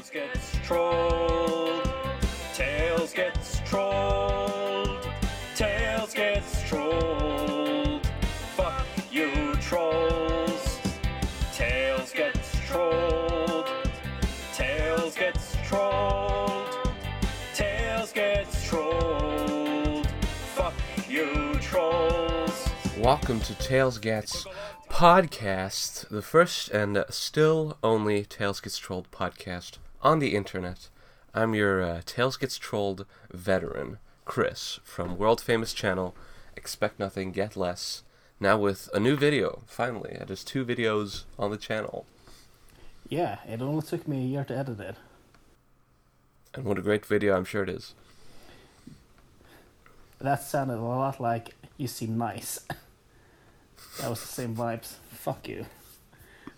Tails gets trolled. Tails gets trolled. Tails gets trolled. Fuck you, trolls. Tails gets trolled. Tails gets trolled. Tails gets trolled. Fuck you, trolls. Welcome to Tails Gets Podcast, the first and still only Tails Gets Trolled podcast on the internet. I'm your uh, Tails Gets Trolled veteran, Chris, from world famous channel Expect Nothing, Get Less. Now with a new video, finally. There's two videos on the channel. Yeah, it only took me a year to edit it. And what a great video I'm sure it is. That sounded a lot like you seem nice. that was the same vibes. Fuck you.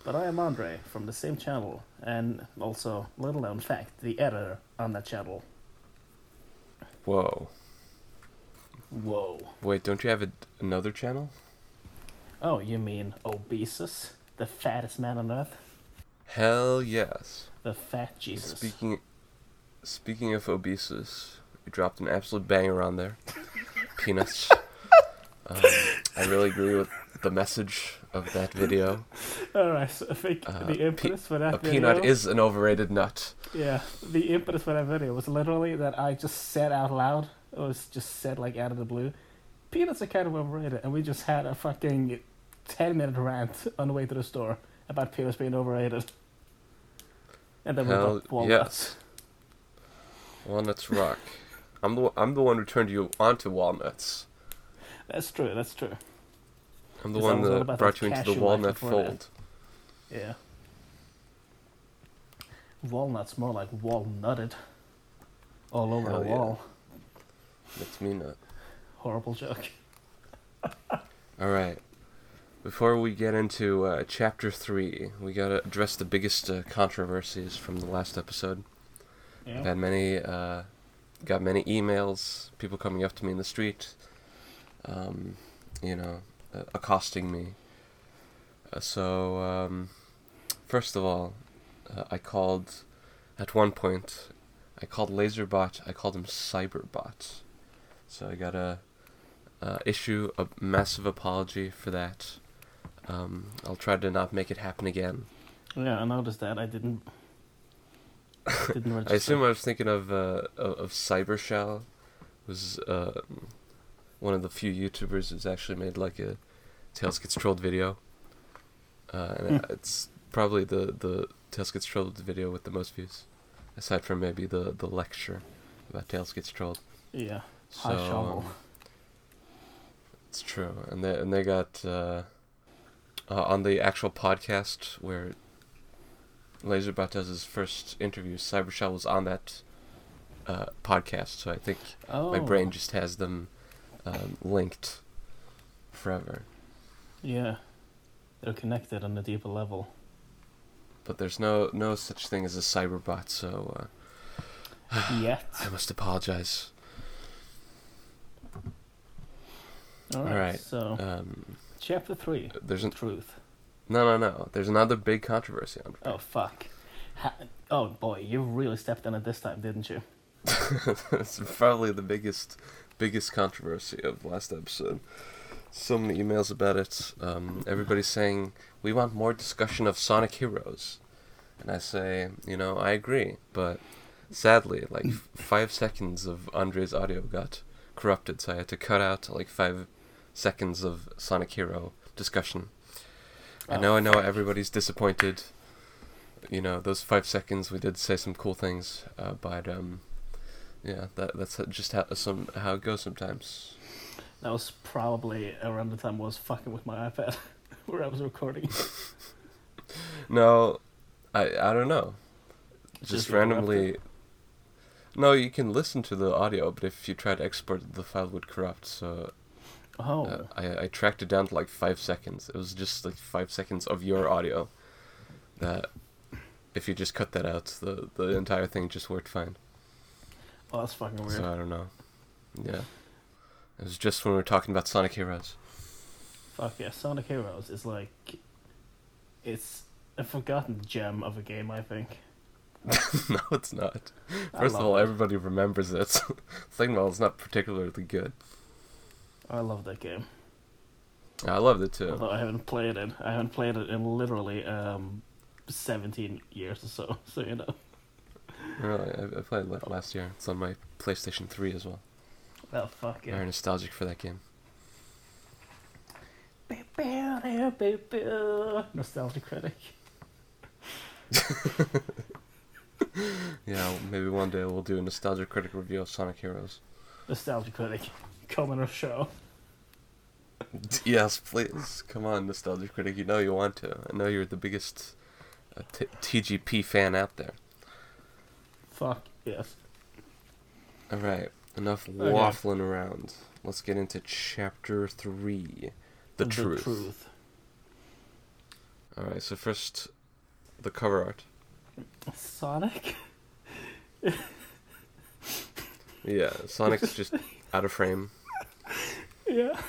But I am Andre from the same channel, and also, little known fact, the editor on that channel. Whoa. Whoa. Wait, don't you have a, another channel? Oh, you mean Obesus? The fattest man on earth? Hell yes. The fat Jesus. Speaking speaking of obesus, you dropped an absolute banger on there. Peanuts. Um, I really agree with the message of that video. Alright, so I think Uh, the impetus for that A video... peanut is an overrated nut. Yeah, the impetus for that video was literally that I just said out loud. It was just said like out of the blue. Peanuts are kind of overrated, and we just had a fucking ten minute rant on the way to the store about peanuts being overrated. And then we Hell bought walnuts. Walnuts rock. I'm the I'm the one who turned you onto walnuts. That's true. That's true. I'm the one that brought you into the walnut before that. fold. Yeah. Walnuts more like walnutted. All over Hell the yeah. wall. That's me nut. Horrible joke. All right. Before we get into uh, chapter three, we gotta address the biggest uh, controversies from the last episode. I've Yeah. had many, uh, got many emails, people coming up to me in the street, um, you know, accosting me. Uh, so, um, first of all, uh, I called, at one point, I called Laserbot, I called him Cyberbot. So I gotta uh, issue a massive apology for that. Um, I'll try to not make it happen again. Yeah, I noticed that. I didn't. Didn't. I assume I was thinking of uh, of of Cybershell, was uh, one of the few YouTubers who's actually made like a Tails Gets Trolled video. Uh, and Hmm. it's probably the the Tails Gets Trolled video with the most views, aside from maybe the the lecture about Tails Gets Trolled. Yeah. So shovel. um, it's true, and they and they got uh, uh, on the actual podcast where Laserbot does his first interview. Cybershell was on that uh, podcast, so I think Oh. my brain just has them um, linked forever. Yeah. They're connected on a deeper level. But there's no no such thing as a cyberbot, so uh, Yet. I must apologize. Alright. Alright, So, Um, chapter 3 there's an, Truth. no no no. There's another big controversy on. Oh, fuck. Ha- oh, boy. You really stepped on it this time, didn't you? it's probably the biggest biggest controversy of last episode. So many emails about it. Um, everybody's saying we want more discussion of Sonic Heroes, and I say, you know, I agree, but sadly, like five seconds of Andre's audio got corrupted, so I had to cut out like five seconds of Sonic Hero discussion. I Oh, know, I know, everybody's disappointed. You know, those five seconds we did say some cool things, uh, but um, yeah, that that's just how some how it goes sometimes. That was probably around the time I was fucking with my iPad where I was recording. No, I I don't know. Just, Just randomly. No, you can listen to the audio, but if you try to export it, the file would corrupt. So Oh. uh, I I tracked it down to like five seconds. It was just like five seconds of your audio. That if you just cut that out, the the entire thing just worked fine. Well, that's fucking weird. So I don't know. Yeah. It was just when we were talking about Sonic Heroes. Fuck yeah, Sonic Heroes is like, it's a forgotten gem of a game. I think. no, it's not. First of all, it. everybody remembers it. Second of all, it's not particularly good. I love that game. I loved it too. Although I haven't played it. I haven't played it in literally um, 17 years or so. So you know. Really, I, I played it last year. It's on my PlayStation 3 as well. Oh fuck it. Very yeah. nostalgic for that game. Nostalgic critic. Yeah, maybe one day we'll do a nostalgia critic review of Sonic Heroes. Nostalgic critic. Coming on show. yes, please. Come on, nostalgia critic. You know you want to. I know you're the biggest uh, t- TGP fan out there. Fuck yes. All right, enough waffling around. Let's get into chapter three, the, truth. truth. All right, so first, the cover art. Sonic. Yeah, Sonic's just out of frame, Yeah.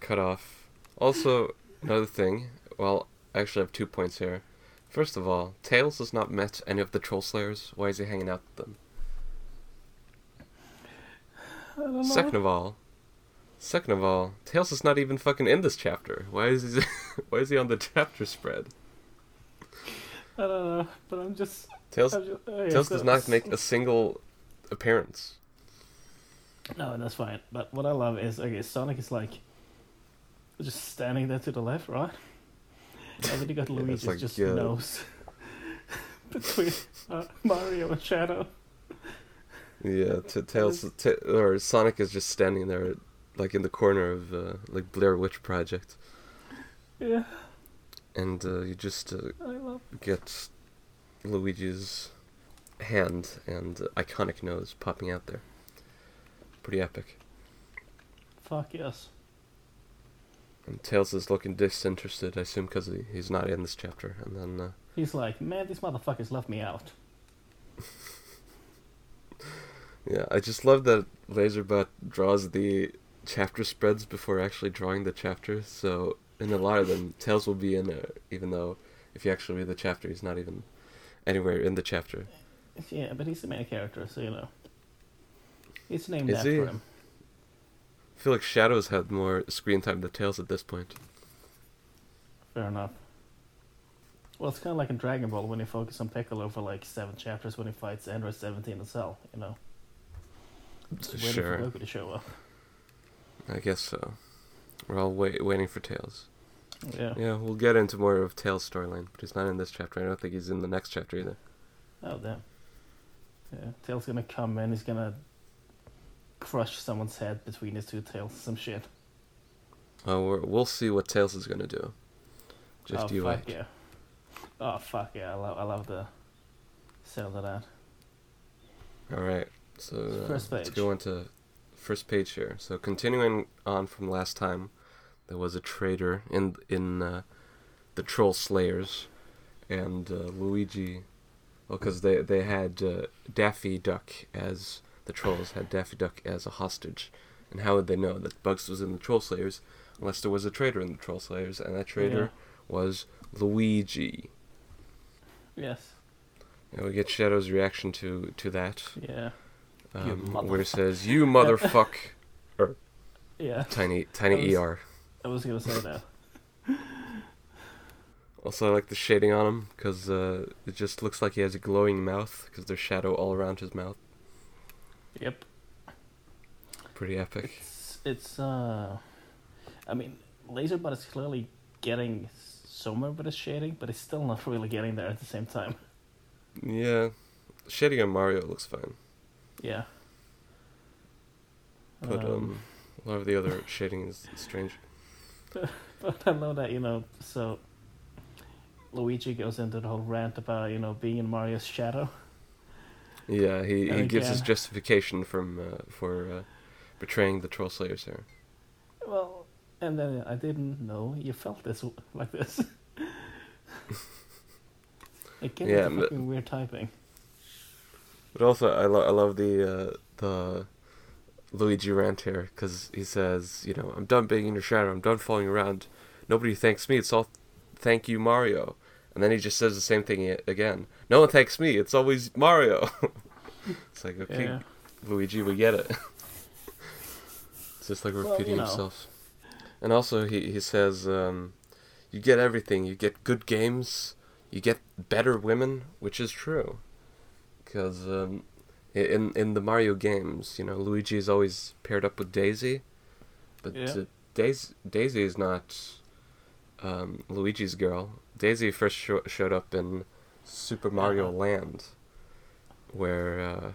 cut off. Also, another thing. Well, I actually have two points here. First of all, Tails has not met any of the Troll Slayers. Why is he hanging out with them? I don't know. Second of all, second of all, Tails is not even fucking in this chapter. Why is he? why is he on the chapter spread? I don't know, but I'm just. Tails, I'm just oh, yeah, Tails so- does not make a single appearance. No, that's fine. But what I love is okay. Sonic is like just standing there to the left, right? And then you got Luigi's like, just yeah. nose between uh, Mario and Shadow. Yeah, t- Tails t- or Sonic is just standing there, like in the corner of uh, like Blair Witch Project, Yeah, and uh, you just uh, get Luigi's hand and uh, iconic nose popping out there. Pretty epic. Fuck yes. And Tails is looking disinterested, I assume, because he, he's not in this chapter. And then, uh, He's like, man, these motherfuckers left me out. yeah, I just love that Laserbot draws the chapter spreads before actually drawing the chapter. So in a lot of them, Tails will be in there, even though if you actually read the chapter, he's not even anywhere in the chapter. Yeah, but he's the main character, so you know. It's named Is after he? him. I feel like Shadows had more screen time than Tails at this point. Fair enough. Well, it's kind of like in Dragon Ball when you focus on Piccolo for like seven chapters when he fights Android 17 and Cell, you know. Just waiting Sure. for Goku to show up. I guess so. We're all wait- waiting for Tails. Yeah. Yeah, we'll get into more of Tails' storyline, but he's not in this chapter. I don't think he's in the next chapter either. Oh damn. Yeah, Tails gonna come in. He's gonna crush someone's head between his two tails. Some shit. Oh, we're, we'll see what Tails is gonna do. Just oh you fuck wait. yeah. Oh fuck yeah! I love I love the sound of that. All right, so uh, First let's go into first page here. So continuing on from last time, there was a traitor in in uh, the Troll Slayers, and uh, Luigi. Well, because they they had uh, Daffy Duck as the trolls had Daffy Duck as a hostage, and how would they know that Bugs was in the Troll Slayers unless there was a traitor in the Troll Slayers, and that traitor was Luigi. Yes. And we get Shadow's reaction to to that. Yeah. You um, where motherfuck- it says "You motherfuck," Yeah. tiny tiny was- er. I was gonna say that. Also, I like the shading on him because uh, it just looks like he has a glowing mouth because there's shadow all around his mouth. Yep. Pretty epic. It's it's uh, I mean, Laserbot is clearly getting somewhere with his shading, but it's still not really getting there at the same time. Yeah, shading on Mario looks fine, Yeah. but um, a lot of the other shading is strange. But I know that, you know, so Luigi goes into the whole rant about, you know, being in Mario's shadow. Yeah, he, he gives his justification from uh, for uh, betraying the Troll Slayers here. Well, and then I didn't know you felt this like this. Again, Yeah, yeah, but- fucking weird typing. But also, I, lo- I love the uh, the Luigi rant here because he says, you know, I'm done being in your shadow. I'm done following around. Nobody thanks me. It's all thank you, Mario. And then he just says the same thing again. No one thanks me. It's always Mario. it's like okay, Yeah. Luigi, we get it. it's just like Well, repeating you know. himself. And also, he he says, um, "You get everything. You get good games. You get better women," which is true, because um, in in the Mario games, you know, Luigi is always paired up with Daisy, but Yeah. uh, Daisy Daisy is not um, Luigi's girl. Daisy first sho- showed up in Super Mario Uh-huh. Land, where uh,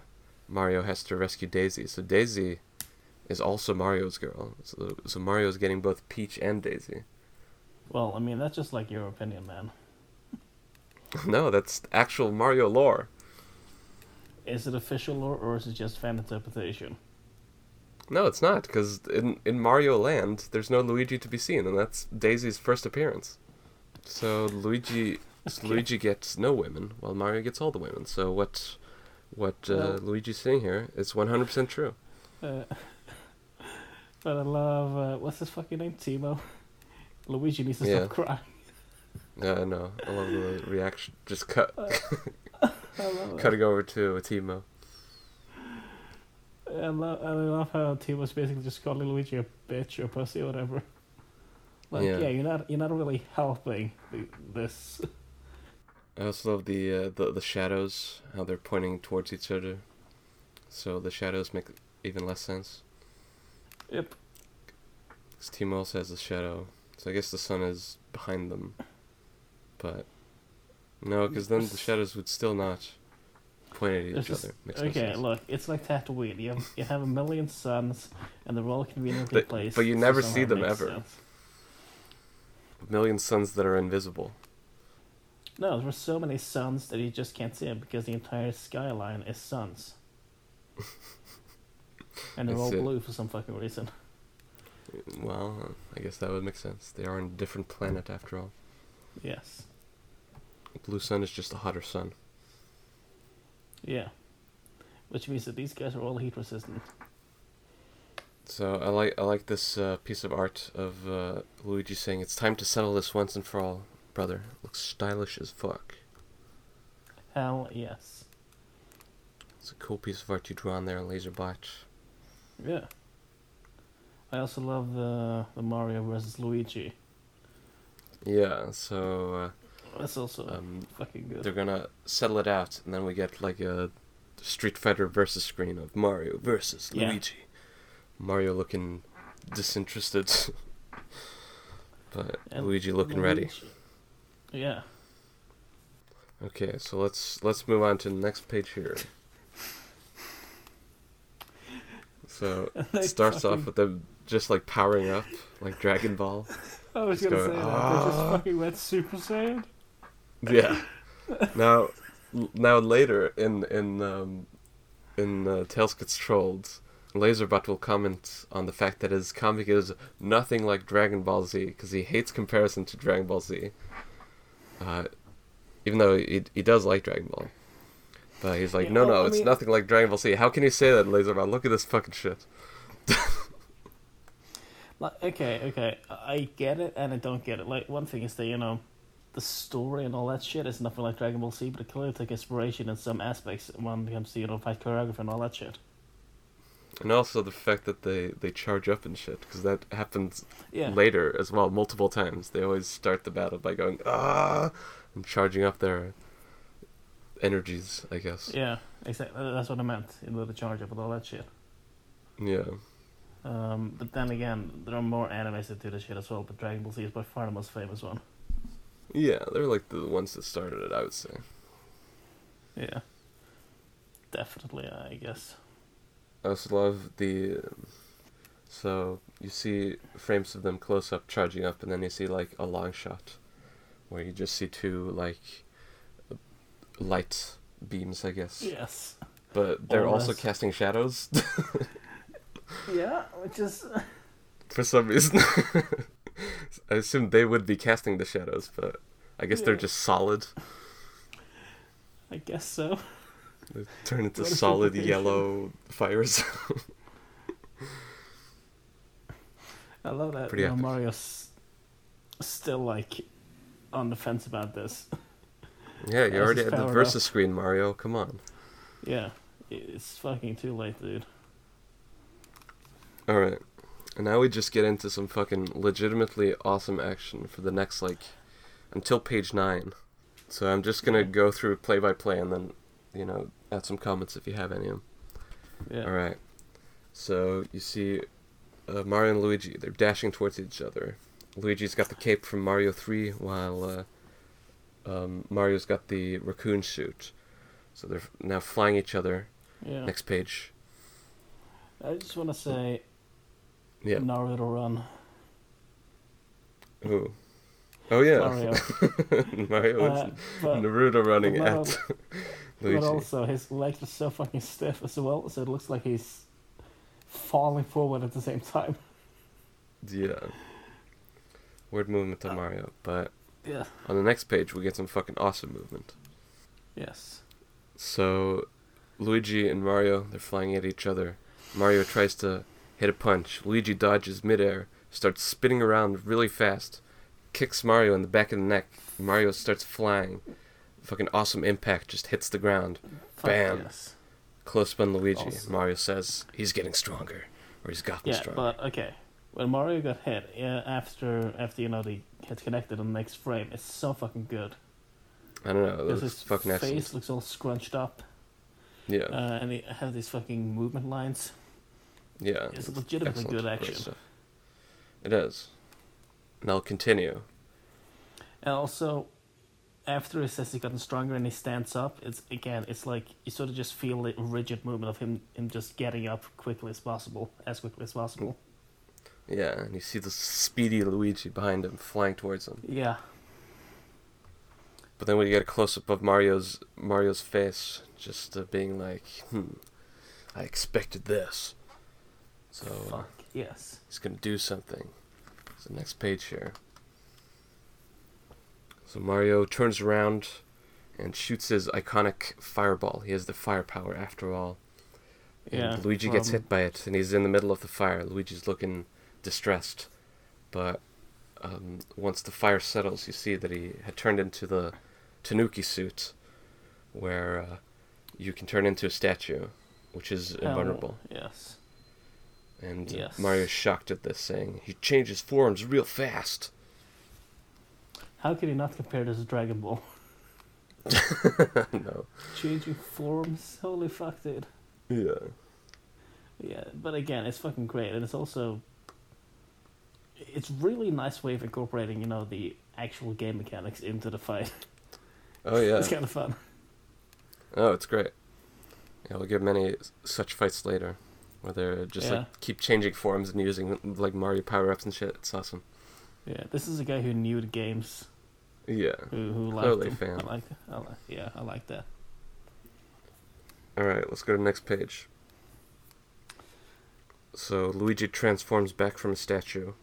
Mario has to rescue Daisy. So Daisy is also Mario's girl. So, so Mario's getting both Peach and Daisy. Well, I mean, that's just like your opinion, man. no, that's actual Mario lore. Is it official lore or is it just fan interpretation? No, it's not, because in, in Mario Land, there's no Luigi to be seen, and that's Daisy's first appearance. So Luigi Okay. Luigi gets no women, while Mario gets all the women. So what what uh, Well- Luigi's saying here is 100% true. Uh, but I love uh, what's his fucking name, Timo. Luigi needs to Yeah. stop crying. Yeah, Uh, no, I love the reaction. Just cut, I cutting over to Timo. I love, I love how Timo's basically just calling Luigi a bitch or pussy or whatever. Like, Yeah. yeah, you're not you're not really helping the, this. I also love the, uh, the the shadows, how they're pointing towards each other. So the shadows make even less sense. Yep. 'Cause Timo also has a shadow, so I guess the sun is behind them. But no, because then the shadows would still not at each just- other. Makes no Okay, sense. look, it's like Tatooine. You have you have a million suns, and they're all conveniently But- placed. but you never somehow see them ever. sense. A million suns that are invisible. No, there are so many suns that you just can't see them because the entire skyline is suns. and they're all see. blue for some fucking reason. Well, I guess that would make sense. They are on a different planet after all. Yes. Blue sun is just a hotter sun. Yeah. Which means that these guys are all heat resistant. So I like I like this uh, piece of art of uh, Luigi saying, "It's time to settle this once and for all, brother." Looks stylish as fuck. Hell yes. It's a cool piece of art you drew on there, Laserbot. Yeah. I also love the the Mario versus Luigi. Yeah. So uh, That's also um, fucking good. they're gonna settle it out, and then we get like a Street Fighter versus screen of Mario versus Yeah. Luigi. Mario looking disinterested, but And Luigi looking ready. Yeah. Okay, so let's let's move on to the next page here. So it starts fucking- off with them just like powering up, like Dragon Ball. I was Just gonna going, say that. They just "Ah." fucking went Super Saiyan. Yeah. Now, now later in in um, in uh, Tails gets trolled. Laserbot will comment on the fact that his comic is nothing like Dragon Ball Z because he hates comparison to Dragon Ball Z. Uh, even though he he does like Dragon Ball, but he's like, Yeah, no, well, no, I it's mean- nothing like Dragon Ball Z. How can you say that, Laserbot? Look at this fucking shit. Like, okay, okay, I get it and I don't get it. Like, one thing is that, you know, the story and all that shit is nothing like Dragon Ball Z, but it clearly took inspiration in some aspects when it comes to, you know, fight choreography and all that shit. And also the fact that they they charge up and shit because that happens Yeah. later as well, multiple times. They always start the battle by going ah and charging up their energies, I guess. Yeah, exactly. That's what I meant, you know, the charge up and all that shit. Yeah. Um, but then again, there are more animes that do this shit as well, but Dragon Ball Z is by far the most famous one. Yeah, they're like the ones that started it, I would say. Yeah. Definitely, I guess. I also love the so you see frames of them close up charging up and then you see like a long shot where you just see two like light beams, I guess. Yes. But they're also casting shadows Yeah, which is. for some reason. I assume they would be casting the shadows, but I guess they're just solid. I guess so. They turn into solid yellow fires. I love that Pretty you know. Mario's still like on the fence about this. Yeah, you already had the versus up. screen, Mario. Come on. Yeah, it's fucking too late, dude. All right, and now we just get into some fucking legitimately awesome action for the next like until page nine. So I'm just gonna go through play by play and then, you know, add some comments if you have any. Yeah. All right. So you see, uh, Mario and Luigi. They're dashing towards each other. Luigi's got the cape from Mario Three, while uh, um, Mario's got the raccoon suit. So they're now flying each other. Yeah. Next page. I just want to say, Yeah. Naruto Run. Ooh. Oh yeah. Mario. Mario Uh, but, Naruto running at Luigi. but also, his legs are so fucking stiff as well, so it looks like he's falling forward at the same time. Yeah. Weird movement to Mario, but Yeah. on the next page we get some fucking awesome movement. Yes. So, Luigi and Mario, they're flying at each other. Mario tries to hit a punch. Luigi dodges midair, starts spinning around really fast, kicks Mario in the back of the neck. Mario starts flying. Fucking awesome impact just hits the ground. Fuck Bam. Yes. Close up on Luigi. Awesome. Mario says he's getting stronger, or he's gotten Yeah, stronger. Yeah, but okay. When Mario got hit, yeah, after after you know they get connected on the next frame, it's so fucking good. I don't know. That's his fucking face excellent. looks all scrunched up, Yeah, uh, and he have these fucking movement lines. Yeah. It's legitimately good action. It is. And I'll continue. And also, after he says he's gotten stronger and he stands up, it's again, it's like you sort of just feel the rigid movement of him, him just getting up quickly as possible, as quickly as possible. Yeah, and you see the speedy Luigi behind him flying towards him. Yeah, But then we get a close up of Mario's Mario's face, just uh, being like, "Hmm, I expected this." So uh, fuck yes. he's gonna do something. So next page here. So Mario turns around and shoots his iconic fireball. He has the firepower after all. And Yeah, Luigi gets from- hit by it, and he's in the middle of the fire. Luigi's looking distressed, but um, once the fire settles, you see that he had turned into the Tanuki suit, where uh, you can turn into a statue, which is invulnerable. Yes. And uh, Yes. Mario's shocked at this, saying he changes forms real fast. How could he not compare this to Dragon Ball? no. Changing forms, holy fuck, dude. Yeah. Yeah, but again, it's fucking great, and it's also it's really nice way of incorporating, you know, the actual game mechanics into the fight. Oh yeah. it's kind of fun. Oh, it's great. Yeah, we'll get many such fights later, where they just Yeah. like keep changing forms and using like Mario power ups and shit. It's awesome. Yeah, this is a guy who knew the games, Yeah. who who liked Totally them. fan. I like, I like, yeah, I like that. All right, let's go to the next page. So Luigi transforms back from a statue,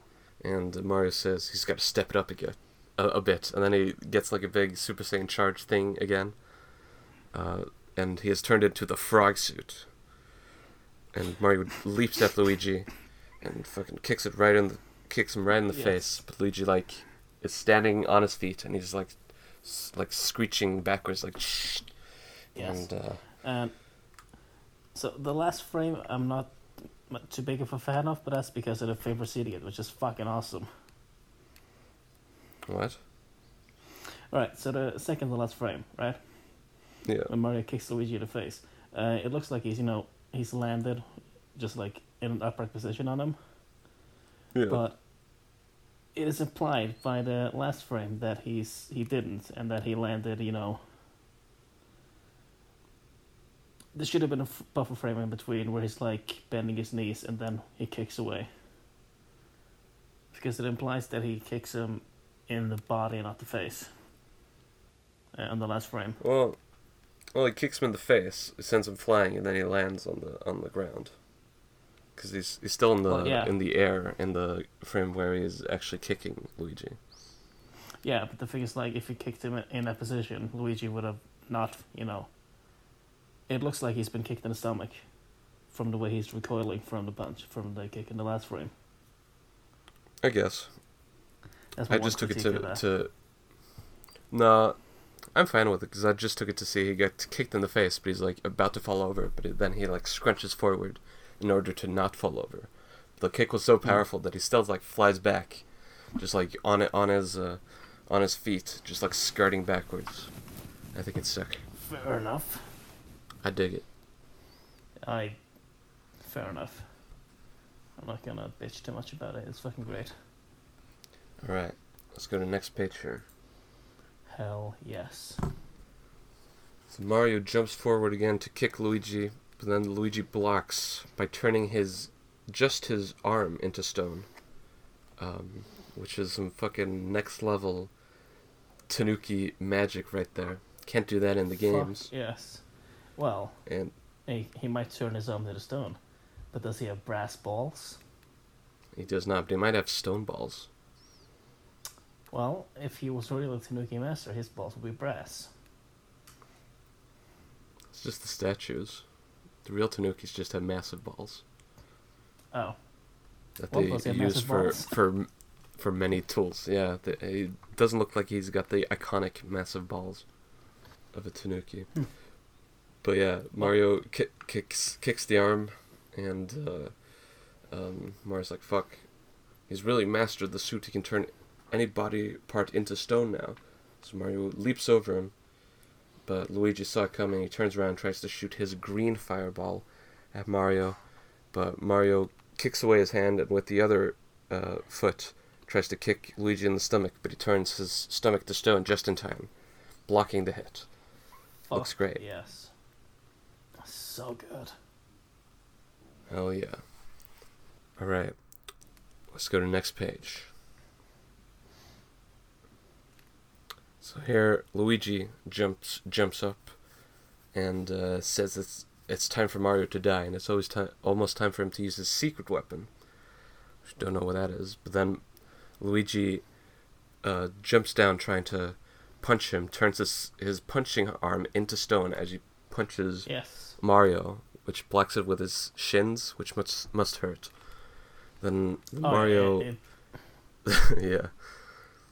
and Mario says he's got to step it up again, a, a bit, and then he gets like a big Super Saiyan charge thing again, uh, and he has turned into the frog suit. And Mario leaps at Luigi, and fucking kicks it right in the kicks him right in the Yes. face. But Luigi like is standing on his feet, and he's like s- like screeching backwards, like shh. Yes. And uh, And so the last frame, I'm not too big of a fan of, but that's because of the favorite seeing it, which is fucking awesome. what? All right, so the second to last frame, right? Yeah. when Mario kicks Luigi in the face. Uh, it looks like he's, you know, he's landed just like in an upright position on him, Yeah. but it is implied by the last frame that he's he didn't, and that he landed, you know. There should have been a f- buffer frame in between where he's like bending his knees and then he kicks away. Because it implies that he kicks him in the body, not the face. Uh, on the last frame. Well, well, he kicks him in the face, sends him flying, and then he lands on the on the ground. Because he's he's still in the Well, yeah. in the air in the frame where he is actually kicking Luigi. Yeah, but the thing is, like, if he kicked him in that position, Luigi would have not, you know. It looks like he's been kicked in the stomach from the way he's recoiling from the punch, from the kick in the last frame. I guess. That's I just took it to to. No, I'm fine with it because I just took it to see he got kicked in the face, but he's like about to fall over, but then he like scrunches forward in order to not fall over. The kick was so powerful that he still like flies back, just like on it on his uh, on his feet, just like skirting backwards. I think it's sick. Fair enough. I dig it. I. Fair enough. I'm not gonna bitch too much about it. It's fucking great. All right, let's go to the next page here. Hell yes. So Mario jumps forward again to kick Luigi, but then Luigi blocks by turning his just his arm into stone, um, which is some fucking next level Tanuki magic right there. Can't do that in the Fuck games. yes. Well, And he, he might turn his arm into stone, but does he have brass balls? he does not. But he might have stone balls. Well, if he was really a Tanuki master, his balls would be brass. It's just the statues. The real Tanukis just have massive balls Oh, that Well, they use for balls? for for many tools. Yeah, the, it doesn't look like he's got the iconic massive balls of a Tanuki. Hmm. But yeah, Mario ki- kicks kicks the arm, and uh, um, Mario's like, "Fuck." He's really mastered the suit. He can turn any body part into stone now. So Mario leaps over him, but Luigi saw it coming. He turns around, and tries to shoot his green fireball at Mario, but Mario kicks away his hand, and with the other uh, foot tries to kick Luigi in the stomach, but he turns his stomach to stone just in time, blocking the hit. Looks great. Yes. So good. Hell yeah. Alright. Let's go to the next page. So here Luigi jumps jumps up and uh, says it's it's time for Mario to die and it's always time almost time for him to use his secret weapon. Which don't know what that is. But then Luigi uh, jumps down trying to punch him, turns his his punching arm into stone as he punches Yes. Mario, which blocks it with his shins, which must must hurt. Then Oh, Mario, It, yeah,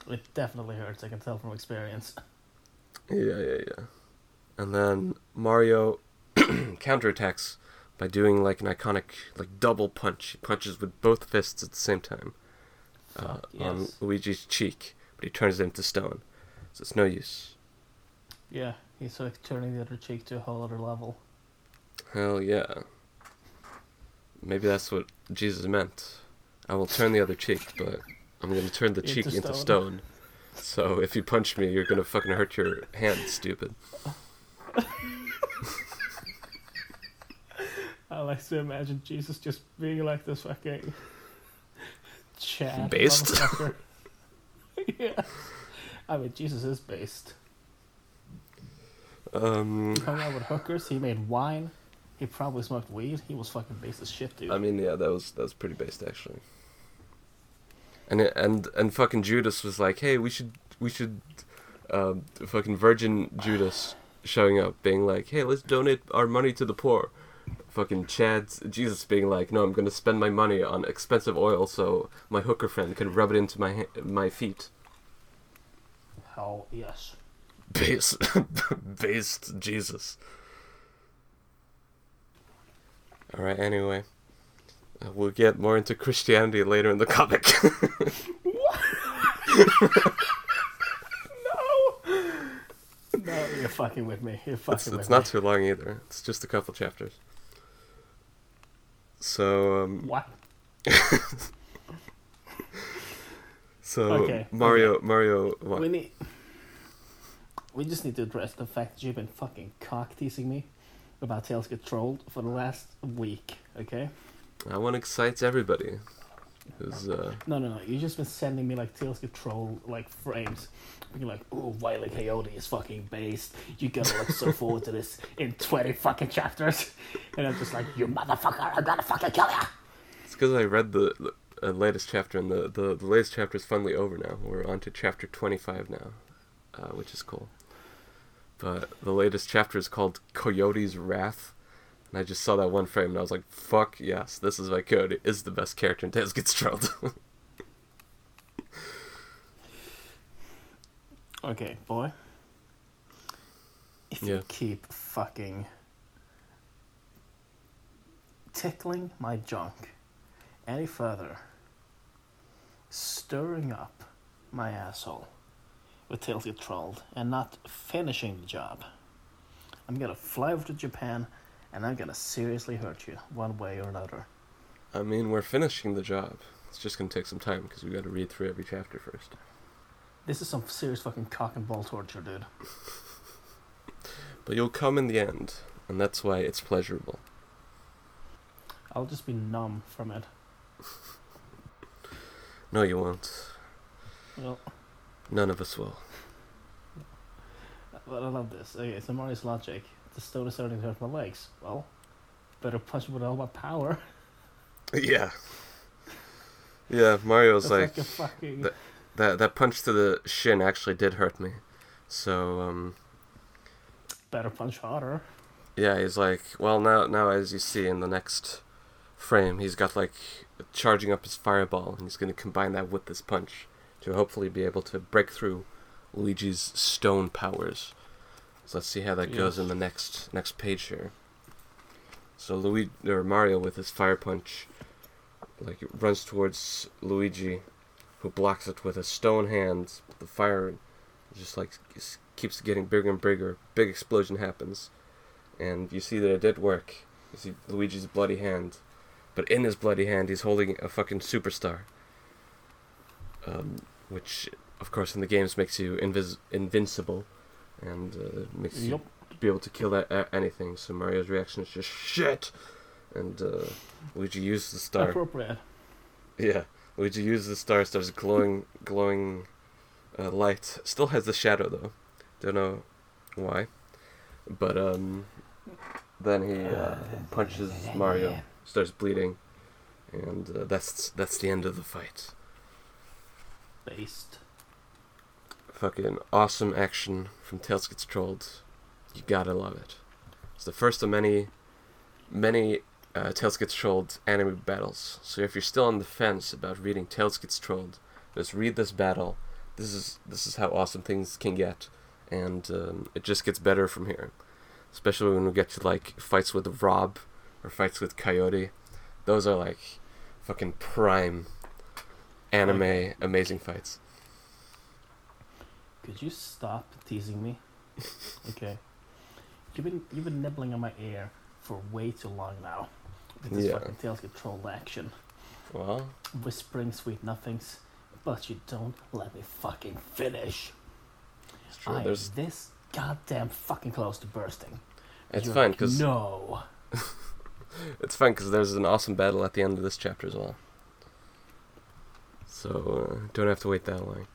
it, it definitely hurts. I can tell from experience. yeah, yeah, yeah. And then Mario counterattacks by doing like an iconic like double punch. He punches with both fists at the same time uh, Fuck on. Luigi's cheek, but he turns it into stone, so it's no use. Yeah, he's like turning the other cheek to a whole other level. Hell yeah. Maybe that's what Jesus meant. I will turn the other cheek, but I'm going to turn the cheek into stone. stone. So if you punch me, you're going to fucking hurt your hand, stupid. I like to imagine Jesus just being like this fucking Chad Based? yeah. I mean, Jesus is based. Um, He hung out with hookers. He made wine. He probably smoked weed. He was fucking based as shit, dude. I mean, yeah, that was that was pretty based actually. And it, and and fucking Judas was like, "Hey, we should we should um, fucking Virgin Judas showing up being like, "Hey, let's donate our money to the poor." Fucking Chad's Jesus being like, "No, I'm to spend my money on expensive oil so my hooker friend can rub it into my ha- my feet." Hell yes. Based based Jesus. All right, anyway. We'll get more into Christianity later in the comic. No, No, you're fucking with me. You're fucking It's, with it's me. not too long either. It's just a couple chapters. So, um, What? so Okay, Mario, Mario, what? We need. We just need to address the fact that you've been fucking cock teasing me about Tails Get Trolled for the last week, okay? I one excites everybody. uh, No, no, no. You've just been sending me like Tails Get Trolled like frames. Being like, ooh, Wile E. Coyote is fucking based. You gotta look so forward to this in 20 fucking chapters. And I'm just like, you motherfucker, I'm gonna fucking kill ya! it's because I read the uh, latest chapter, and the, the, the latest chapter is finally over now. We're on to chapter 25 now, uh, which is cool. But the latest chapter is called Coyote's Wrath. And I just saw that one frame, and I was like, fuck yes, this is my code. is the best character in Tails Gets Trolled. Okay, boy. if Yeah. you keep fucking tickling my junk any further, stirring up my asshole with Tails Get Trolled and not finishing the job, I'm gonna fly over to Japan and I'm gonna seriously hurt you one way or another. I mean, we're finishing the job. It's just gonna take some time because we got to read through every chapter first. This is some serious fucking cock and ball torture, dude. But you'll come in the end, and that's why it's pleasurable. I'll just be numb from it. No, you won't. Well, None of us will. but I love this. Okay, so Mario's logic. The stone is starting to hurt my legs. Well, better punch with all my power. Yeah. Yeah, Mario's like, like a fucking. that- that that punch to the shin actually did hurt me. So um Better punch harder. yeah, he's like, well now now as you see in the next frame, he's got like charging up his fireball and he's going to combine that with this punch to hopefully be able to break through Luigi's stone powers. So let's see how that goes in the next next page here. So Luigi or Mario with his fire punch like runs towards Luigi who blocks it with a stone hand. The fire just like keeps getting bigger and bigger. Big explosion happens. And you see that it did work. You see Luigi's bloody hand. But in his bloody hand, he's holding a fucking superstar. Um, which, of course, in the games makes you invis- invincible. And uh, makes you be able to kill a- anything. So Mario's reaction is just shit! And uh, Luigi uses the star. Appropriate. Yeah, Luigi uses the star, starts glowing, glowing uh, light. Still has the shadow though. Don't know why, but um, then he uh, punches Mario, starts bleeding, and uh, that's that's the end of the fight. Based. Fucking awesome action from Tails Gets Trolled. You gotta love it. It's the first of many, many uh, Tails Gets Trolled anime battles. So if you're still on the fence about reading Tails Gets Trolled, just read this battle. This is this is how awesome things can get, and um, it just gets better from here. Especially when we get to like fights with Rob or fights with Coyote. Those are like fucking prime anime amazing fights. Could you stop teasing me? okay. You've been you've been nibbling on my ear for way too long now. This Yeah. fucking Tails controlled action. Well, Whispering sweet nothings. But you don't let me fucking finish. it's true. I'm There's this goddamn fucking close to bursting. It's You're fine like, because No. it's fine because there's an awesome battle at the end of this chapter as well. So uh, don't have to wait that long.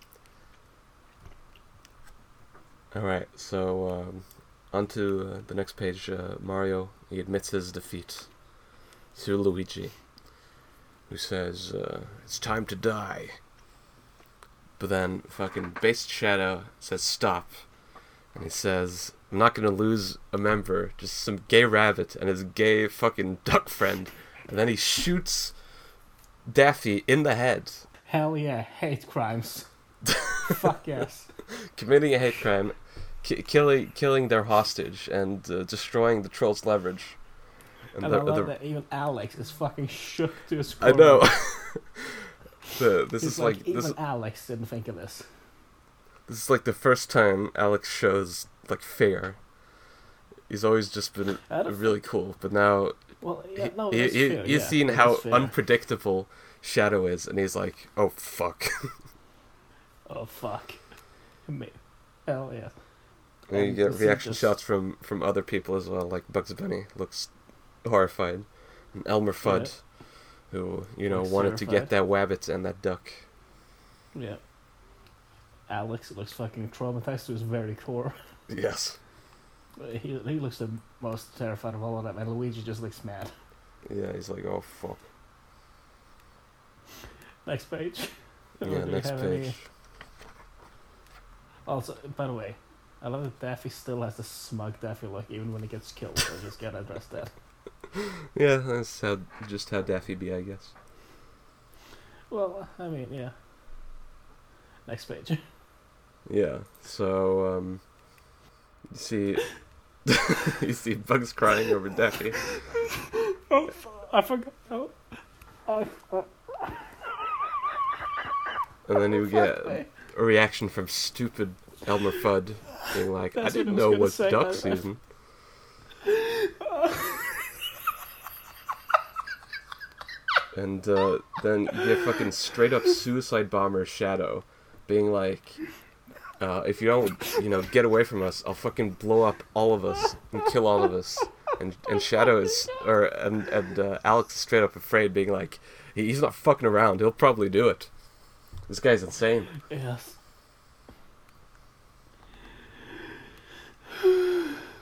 All right, so um, on to uh, the next page. Uh, Mario he admits his defeat to Luigi, who says uh, it's time to die. But then fucking Based Shadow says stop, and he says I'm not gonna lose a member, just some gay rabbit and his gay fucking duck friend. And then he shoots Daffy in the head, Hell yeah, hate crimes. Fuck yes. committing a hate crime, ki- killing killing their hostage, and uh, destroying the troll's leverage. And And the- I love the- that even Alex is fucking shook to his core. I know. the, this He's is like, like, even this, Alex didn't think of this. this is like the first time Alex shows like fear. He's always just been really cool, but now Well, yeah, no, he, he- fair, he's yeah, seen how fair. unpredictable Shadow is, and he's like, "Oh fuck!" Oh fuck. Hell yeah. and you get reaction just- shots from from other people as well, like Bugs Bunny looks horrified, and Elmer Fudd, who you know Looks wanted to get that wabbit and that duck. Yeah. Alex looks fucking traumatized to his very core. Yes. He, he looks the most terrified of all of them, and Luigi just looks mad. Yeah, he's like, "Oh fuck." Next page. Yeah, next have any- page. Also, by the way, I love that Daffy still has the smug Daffy look even when he gets killed. So I just gotta address that. Yeah, that's how just how Daffy be, I guess. Well, I mean, yeah. Next page. Yeah. So um, you see, you see Bugs crying over Daffy. Oh, I forgot. Oh, I, uh, And then you get. A reaction from stupid Elmer Fudd being like, That's I didn't know what say, duck season. and uh, then you get fucking straight up suicide bomber Shadow being like, uh, if you don't, you know, get away from us, I'll fucking blow up all of us and kill all of us. And and Shadow is, or and and uh, Alex is straight up afraid, being like, he's not fucking around. He'll probably do it. This guy's insane. Yes.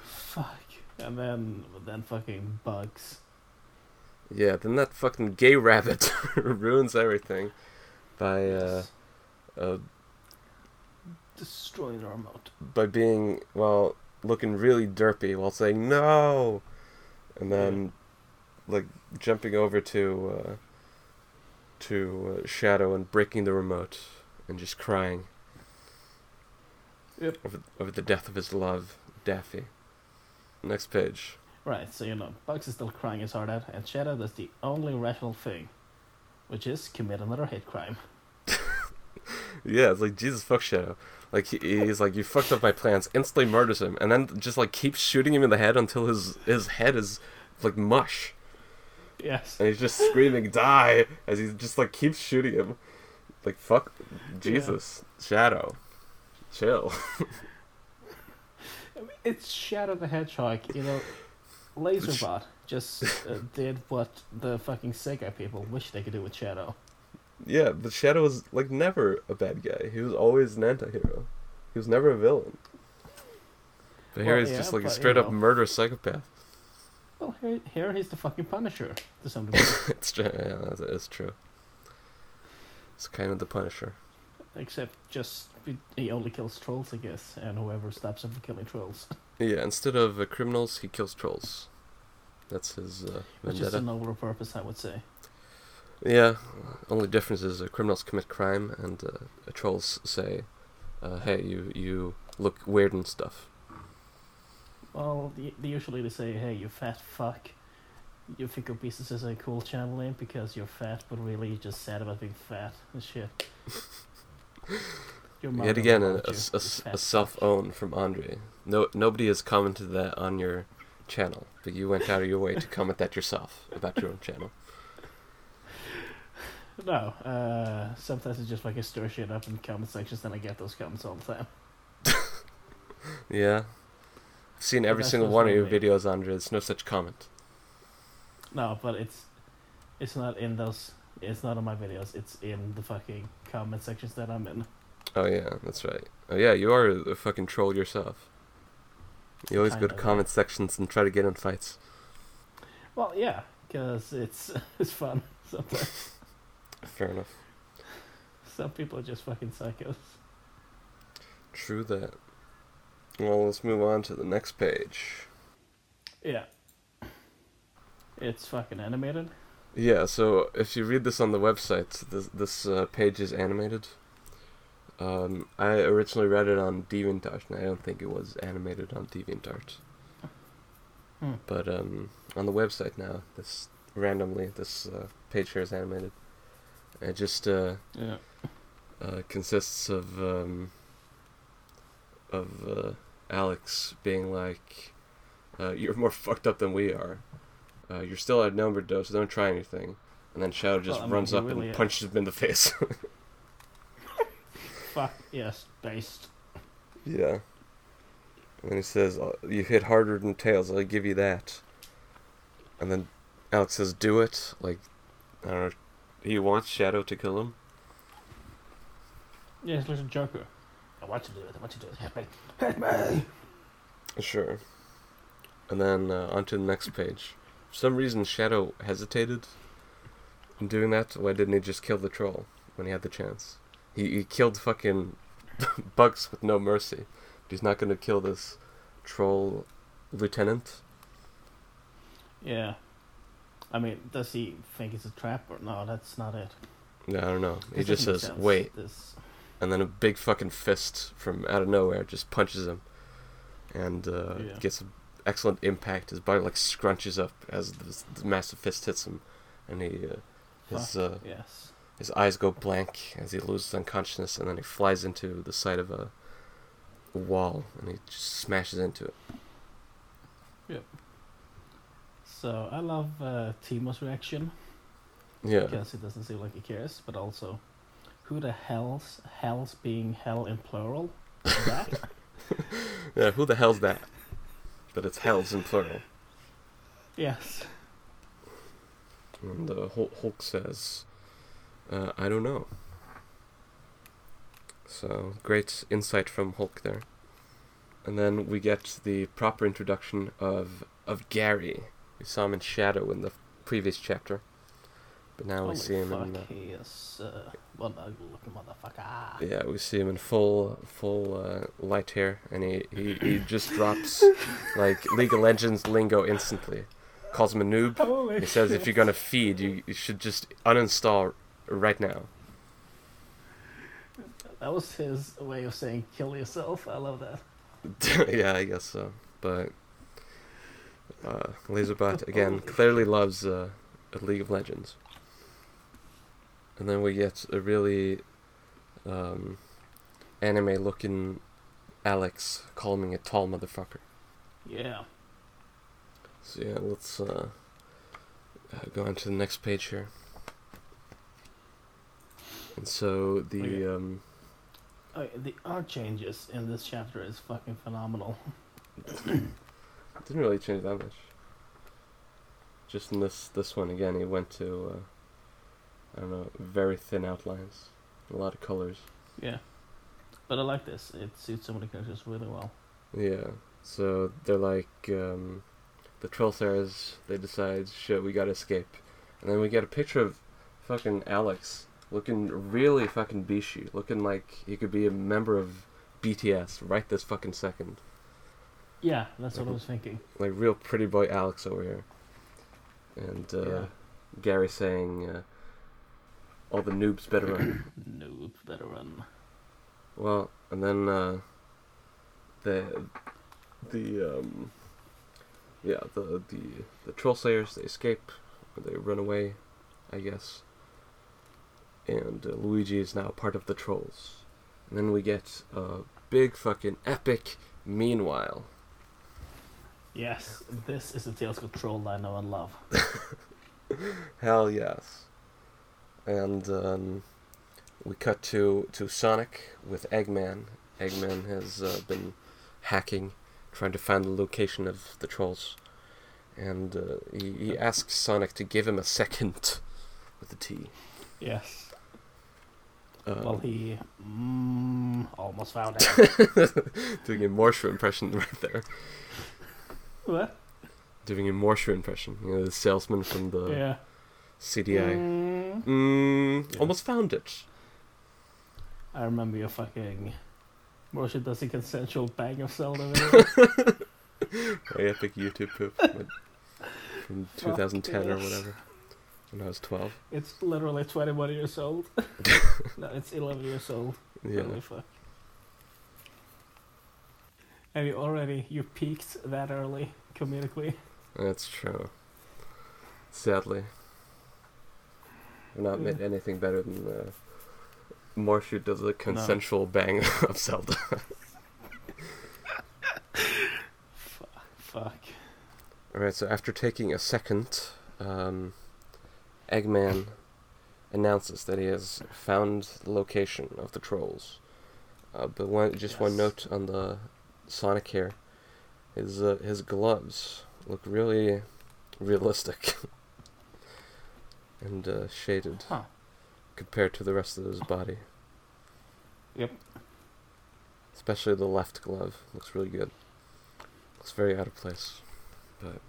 Fuck. And then, then fucking bugs. Yeah, then that fucking gay rabbit ruins everything by uh, uh Destroy the remote. by being well looking really derpy while saying no, and then like jumping over to uh, to uh, Shadow and breaking the remote and just crying. Yep. Over, over the death of his love, Daffy. Next page. Right, so you know, Bugs is still crying his heart out, and Shadow does the only rational thing, which is commit another hate crime. Yeah, it's like Jesus fuck Shadow. Like he, he's like you fucked up my plans, instantly murders him, and then just like keeps shooting him in the head until his his head is like mush, Yes. and he's just screaming die as he just like keeps shooting him. Like fuck, Jesus, Shadow, chill. It's Shadow the Hedgehog, you know. Laserbot just uh, did what the fucking Sega people wish they could do with Shadow. yeah, but Shadow was like never a bad guy. He was always an anti-hero. He was never a villain. But here he's yeah, just like a but, you straight up know. murderous psychopath. Well, here, here he's the fucking Punisher to some degree. it's true. Yeah, that's, it's true. It's kind of the Punisher. Except just he- only kills trolls, I guess, and whoever stops him from killing trolls. Yeah, instead of uh, criminals, he kills trolls. That's his uh, Which is a nobler purpose, I would say. Yeah, only difference is uh, criminals commit crime and uh, uh, trolls say, uh, "Hey, you you look weird and stuff." Well, the, they usually they say, "Hey, you fat fuck." You think obesity is a cool channel name because you're fat, but really you're just sad about being fat and shit. Yet again, a, a, a a s- fat a self-own from Andre. No, nobody has commented that on your channel, but you went out of your way to comment that yourself about your own channel. No, uh, sometimes it's just like I stir shit up in comment sections, and I get those comments all the time. Yeah, seen every single one of your videos, Andre. There's no such comment. No, but it's it's not in those. It's not on my videos. It's in the fucking comment sections that I'm in. Oh yeah, that's right. Oh yeah, you are a fucking troll yourself. You always go to comment sections and try to get in fights. Well, yeah, because it's it's fun. Sometimes Fair enough. some people are just fucking psychos. True that. Well, let's move on to the next page. Yeah. It's fucking animated. Yeah, so if you read this on the website, this this uh, page is animated. Um, I originally read it on DeviantArt, and I don't think it was animated on DeviantArt. Hmm. But um, on the website now, this randomly this uh, page here is animated. It just uh, Yeah. uh, consists of um, of uh, Alex being like, uh, "You're more fucked up than we are. Uh, you're still at number dose. Don't try anything." And then Shadow just Well, mean, runs he up really and is. punches him in the face. Fuck yes, based. yeah. And then he says, "Uh, "You hit harder than Tails. I'll give you that." And then Alex says, "Do it." Like, I don't know. He wants Shadow to kill him. Yeah, it's like a Joker. I want you to do it. I want you to do it. Hit me. Hit me. Sure. And then uh, onto the next page. For some reason, Shadow hesitated in doing that. Why didn't he just kill the troll when he had the chance? He, he killed fucking Bugs with no mercy. But he's not going to kill this troll lieutenant. Yeah. I mean, does he think it's a trap or no? That's not it. No, I don't know. He just says, sense. wait. This. And then a big fucking fist from out of nowhere just punches him. And uh, Yeah. gets a, excellent impact. His body like scrunches up as the, the massive fist hits him, and he uh, his uh, yes. his eyes go blank as he loses unconsciousness, and then he flies into the side of a wall, and he just smashes into it. Yep. So I love uh, Timo's reaction Yeah, because it doesn't seem like he cares, but also, who the hell's hell's being hell in plural? That yeah. Who the hell's that? But it's hells in plural. yes. And uh, Hulk, Hulk says, uh, "I don't know." So great insight from Hulk there. And then we get the proper introduction of of Gary. We saw him in shadow in the previous chapter, but now Holy we see him in. Uh, he is uh, one ugly looking motherfucker. yeah, we see him in full full uh, light hair, and he, he, he just drops like League of Legends lingo instantly. Calls him a noob. Holy He says if you're gonna feed, you, you should just uninstall right now. That was his way of saying kill yourself. I love that. yeah, I guess so. But uh, Laserbot again clearly loves uh, League of Legends. And then we get a really um, anime-looking Alex calling me a tall motherfucker. Yeah. So yeah, let's uh, uh, go on to the next page here. And so the Okay. um, Oh, the art changes in this chapter is fucking phenomenal. Didn't really change that much. Just in this this one again, he went to uh, I don't know, very thin outlines, a lot of colors. Yeah. But I like this. It suits some of the characters really well. Yeah. So they're like um, the Trollsayers. They decide, shit, we gotta escape, and then we get a picture of fucking Alex looking really fucking bishy, looking like he could be a member of BTS right this fucking second. Yeah, that's what I was thinking. like real pretty boy Alex over here, and uh, Yeah. Gary saying, uh, "All the noobs better run." Noob, better run. well, and then uh, the the um, yeah the the the troll slayers they escape, or they run away, I guess. And uh, Luigi is now part of the trolls, and then we get a big fucking epic. Meanwhile, Yes, this is the Tales Control I know and love. Hell yes. And um, we cut to, to Sonic with Eggman. Eggman has uh, been hacking, trying to find the location of the trolls. And uh, he, he asks Sonic to give him a second with the T. Yes. Um, Well, he mm, almost found out. doing a Morshu impression right there. what? Doing a Morshu impression. You know, the salesman from the yeah. CDI. Mm, Mm, Yeah. Almost found it. I remember your fucking Morshu does a consensual bang of Zelda. My epic YouTube poop from, from Fuck 2010 or whatever. When I was 12. it's literally 21 years old. no, it's 11 years old. Yeah. Holy fuck. And you already, you peaked that early, comedically. That's true. Sadly. I've not made anything better than uh, Morshoot does a consensual bang of Zelda. Fuck. Alright, so after taking a second, um, Eggman announces that he has found the location of the trolls. Uh, but one, just one note on the Sonic here. His, uh, his gloves look really realistic. and uh, shaded Huh. compared to the rest of his body. Yep. Especially the left glove. Looks really good. Looks very out of place. But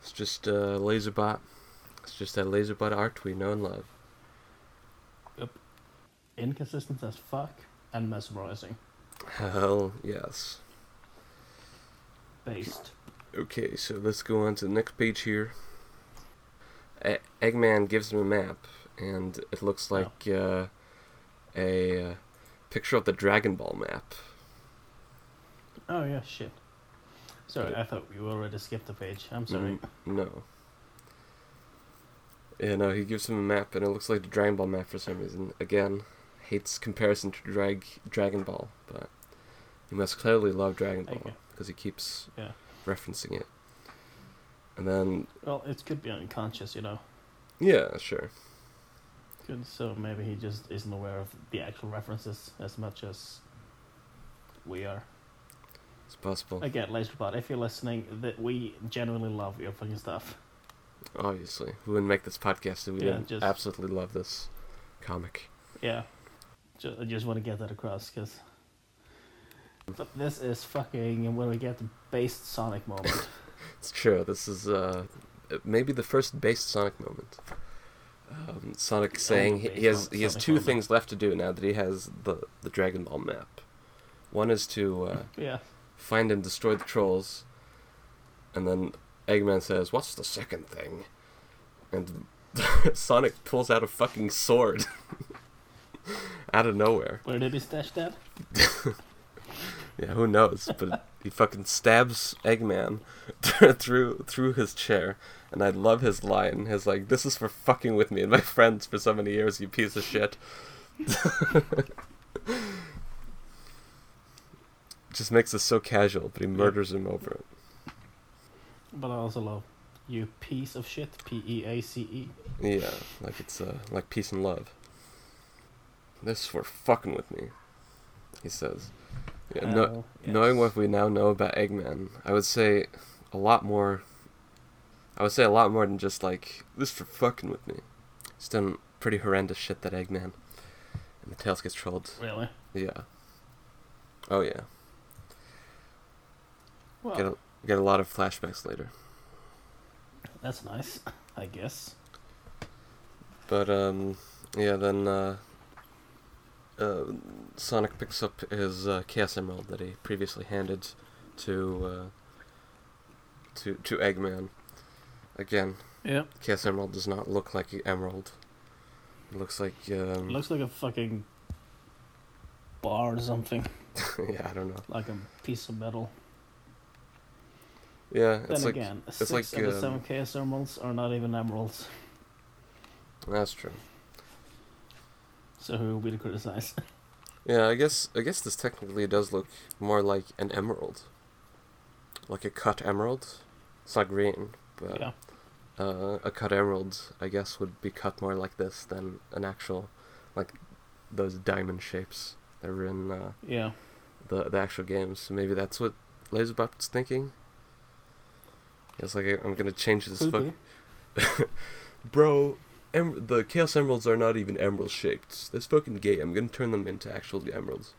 it's just a uh, Laserbot. It's just that Laserbot art we know and love. Yep. Inconsistent as fuck and mesmerizing. Hell yes. Based. Okay, so let's go on to the next page here. Eggman gives him a map, and it looks Oh. like uh, a uh, picture of the Dragon Ball map. Oh yeah, shit. Sorry, I thought you already skipped the page. I'm sorry. Mm, no. Yeah, no, he gives him a map, and it looks like the Dragon Ball map for some reason. Again, hates comparison to drag Dragon Ball, but he must clearly love Dragon Ball Okay. because he keeps Yeah. referencing it. And then, Well, it could be unconscious, you know. yeah, sure. Good. So maybe he just isn't aware of the actual references as much as we are. It's possible. Again, Laserbot, if you're listening, that we genuinely love your fucking stuff. Obviously, we wouldn't make this podcast if we Yeah, didn't just- absolutely love this comic. Yeah. Ju- I just want to get that across, because. This is fucking when we get the based Sonic moment. It's true. This is uh, maybe the first based Sonic moment. Um, Sonic saying he, he has he has Sonic two moment. things left to do now that he has the the Dragon Ball map. One is to uh, yeah. find and destroy the trolls, and then Eggman says, "What's the second thing?" And Sonic pulls out a fucking sword out of nowhere. Where did he stash that? Yeah, who knows? But he fucking stabs Eggman through through his chair, and I love his line. His like, "This is for fucking with me and my friends for so many years, you piece of shit." Just makes this so casual, but he murders him over it. But I also love you piece of shit. P E A C E. Yeah, like it's uh, like peace and love. This is for fucking with me, he says. Yeah, no, Hell Knowing what we now know about Eggman, I would say a lot more. I would say a lot more than just like this for fucking with me. He's done pretty horrendous shit that Eggman, and the Tails gets trolled. Really? Yeah. Oh yeah. Well, Get a, get a lot of flashbacks later. that's nice, I guess. But um, yeah. Then uh, uh, Sonic picks up his uh, Chaos Emerald that he previously handed to uh, to to Eggman. Again, Yeah. Chaos Emerald does not look like an emerald. It looks like um, Looks like a fucking bar or something. yeah, I don't know. Like a piece of metal. Yeah, Then it's like again, it's six like, of the um, seven chaos emeralds are not even emeralds. that's true. So who will be to criticize? Yeah, I guess I guess this technically does look more like an emerald, like a cut emerald. It's not green, but yeah. uh, a cut emerald, I guess, would be cut more like this than an actual, like those diamond shapes that were in uh, Yeah. the the actual games. So maybe that's what Laserbot's thinking. It's like I'm gonna change this fuck, bro. Em- the Chaos Emeralds are not even emerald shaped. That's fucking gay. I'm gonna turn them into actual emeralds.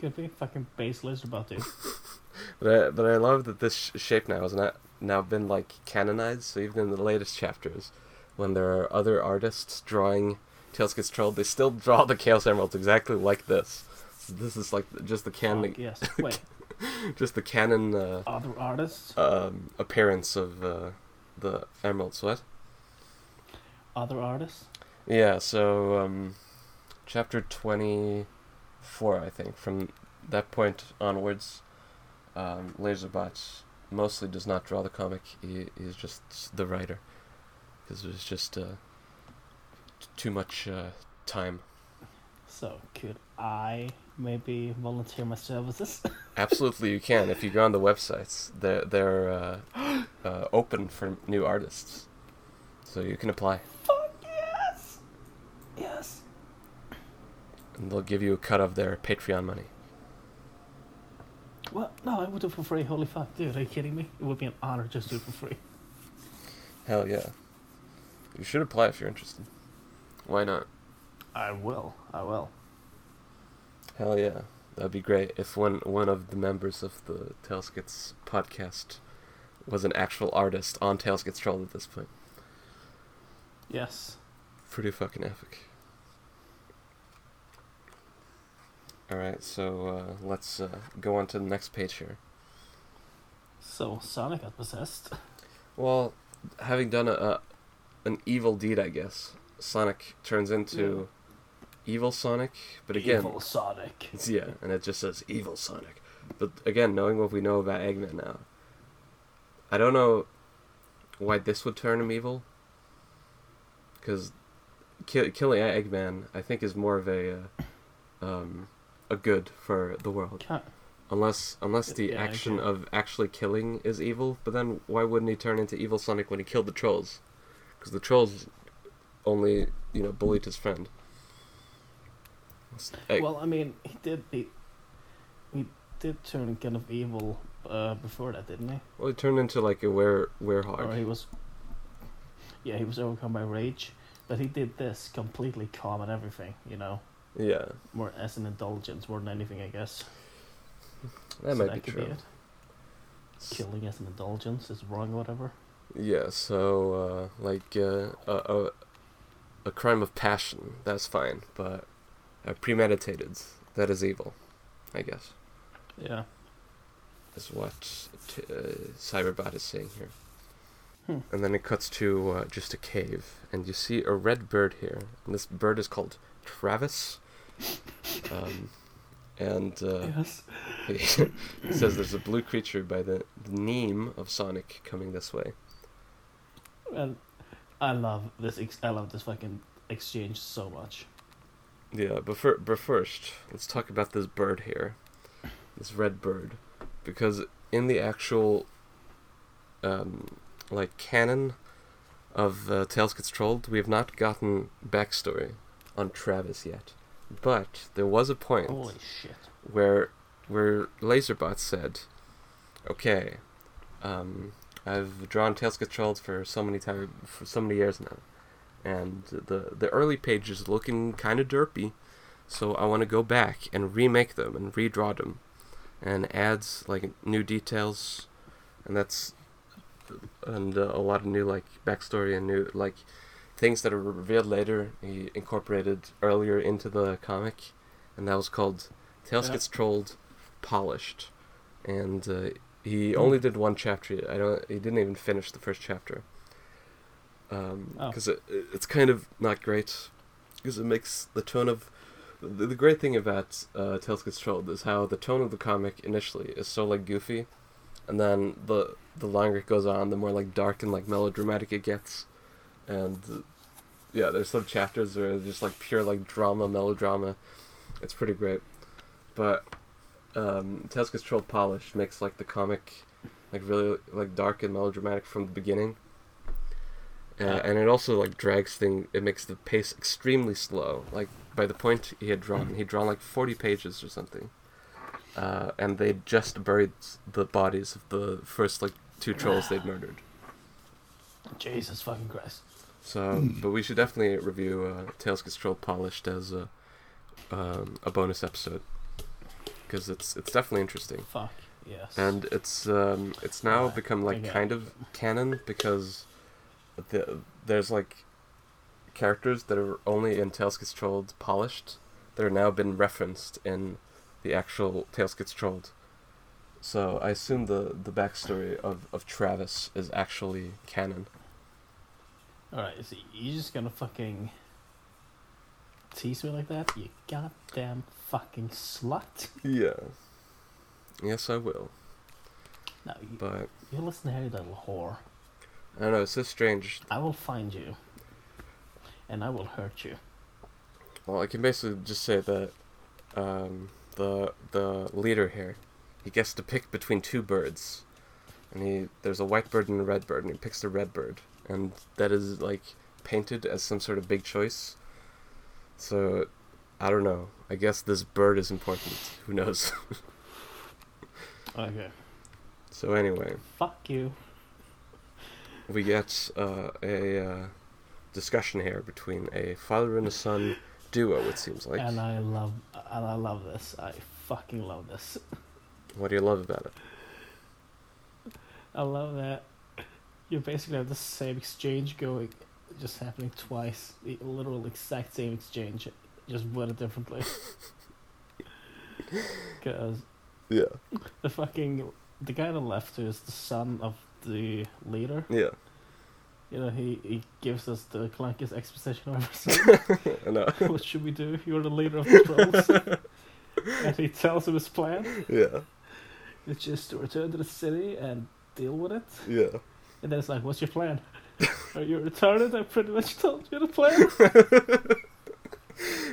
Could be. Fucking baseless about it. But I, but I love that this sh- shape now has not now been like canonized. So even in the latest chapters, when there are other artists drawing Tails gets trolled, they still draw the Chaos Emeralds exactly like this. So this is like just the canon, Fuck, yes. Wait. just the canon uh, Other artists? um, appearance of uh, the emeralds. What? Other artists? Yeah. So um, chapter twenty four, I think. From that point onwards, um, Laserbot mostly does not draw the comic. He is just the writer because there's just uh, t- too much uh, time. So could I maybe volunteer my services? Absolutely, you can if you go on the websites. They're they're uh, uh, open for new artists, so you can apply, Fuck yes! Yes. and they'll give you a cut of their Patreon money. Well, no, I would do it for free. Holy fuck, dude, are you kidding me? It would be an honor just to do it for free. Hell yeah, you should apply if you're interested. Why not? I will. I will. Hell yeah, that'd be great if one one of the members of the Tails Gets podcast was an actual artist on Tails Gets Trolled at this point. Yes. Pretty fucking epic. Alright, so uh, let's uh, go on to the next page here. So Sonic got possessed. Well, having done a, a an evil deed, I guess, Sonic turns into evil Sonic, but again, Evil Sonic. yeah, and it just says evil Sonic. but again, knowing what we know about Eggman now, I don't know why this would turn him evil. Because ki- killing Eggman, I think, is more of a uh, um, a good for the world. Unless unless the Yeah, action of actually killing is evil, but then why wouldn't he turn into evil Sonic when he killed the trolls? Because the trolls only you know bullied his friend. Egg- Well, I mean, he did he, he did turn kind of evil uh, before that, didn't he? well, he turned into like a were werehog. Or he was. Yeah, he was overcome by rage, but he did this completely calm and everything. You know, Yeah, more as an indulgence more than anything, I guess. that So might be could true. it. Killing as an indulgence is wrong, or whatever. Yeah, so uh, like uh, a, a a crime of passion, that's fine, but uh, premeditated, that is evil, I guess. Yeah. is what t- uh, Cyberbot is saying here. Hmm. And then it cuts to uh, just a cave, and you see a red bird here. And this bird is called Travis. Um, and uh, Yes. he, says there's a blue creature by the, the name of Sonic coming this way. And I love this. Ex- I love this fucking exchange so much. Yeah, but, fir- but first, let's talk about this bird here. This red bird. Because in the actual, um, like, canon of uh, Tails Gets Trolled, we have not gotten backstory on Travis yet. But there was a point Holy shit. where where Laserbot said, "Okay, um, I've drawn Tails Get Trolled for so many time for so many years now, and the the early pages looking kind of derpy, so I want to go back and remake them and redraw them, and adds like new details, and that's and uh, a lot of new like backstory and new like." Things that are revealed later, he incorporated earlier into the comic, and that was called Tails Yeah. gets trolled, polished, and uh, he Hmm. only did one chapter. I don't. He didn't even finish the first chapter. Um, Oh. because it, it's kind of not great, because it makes the tone of. The, the great thing about uh, Tails gets trolled is how the tone of the comic initially is so like goofy, and then the the longer it goes on, the more like dark and like melodramatic it gets, and uh, yeah, there's some chapters where it's just like pure like drama, melodrama. It's pretty great, but um, Tails Gets Trolled Polished makes like the comic like really like dark and melodramatic from the beginning. Uh, Yeah. and it also like drags thing. It makes the pace extremely slow. Like by the point he had drawn, he'd drawn like forty pages or something, uh, and they just buried the bodies of the first like two trolls they'd murdered. Jesus fucking Christ. So, but we should definitely review uh, Tails Gets Trolled Polished as a um, a bonus episode because it's it's definitely interesting. Fuck. Yes. and it's um, it's now Alright, become like okay. kind of canon because the, there's like characters that are only in Tails Gets Trolled polished that are now been referenced in the actual Tails Gets Trolled. So I assume the the backstory of, of Travis is actually canon. Alright, so you just gonna fucking tease me like that? You goddamn fucking slut. Yeah. Yes, I will. Now, you, But you listen here, you little whore. I don't know. It's so strange. I will find you. And I will hurt you. Well, I can basically just say that um, the the leader here, he gets to pick between two birds, and he there's a white bird and a red bird, and he picks the red bird, and that is like painted as some sort of big choice. So, I don't know. I guess this bird is important. Who knows? Okay. so anyway, Fuck you. we get uh, a uh, discussion here between a father and a son duo. It seems like. and I love and I love this. I fucking love this. What do you love about it? I love that you basically have the same exchange going, just happening twice. The literal exact same exchange, just worded differently. Because Yeah. the fucking the guy on the left is the son of the leader, Yeah. You know, he, he gives us the clunkiest exposition I've ever seen. I know. what should we do? You're the leader of the trolls. and he tells him his plan. Yeah. It's just to return to the city and deal with it. Yeah. And then it's like, what's your plan? Are you retarded? I pretty much told you the plan.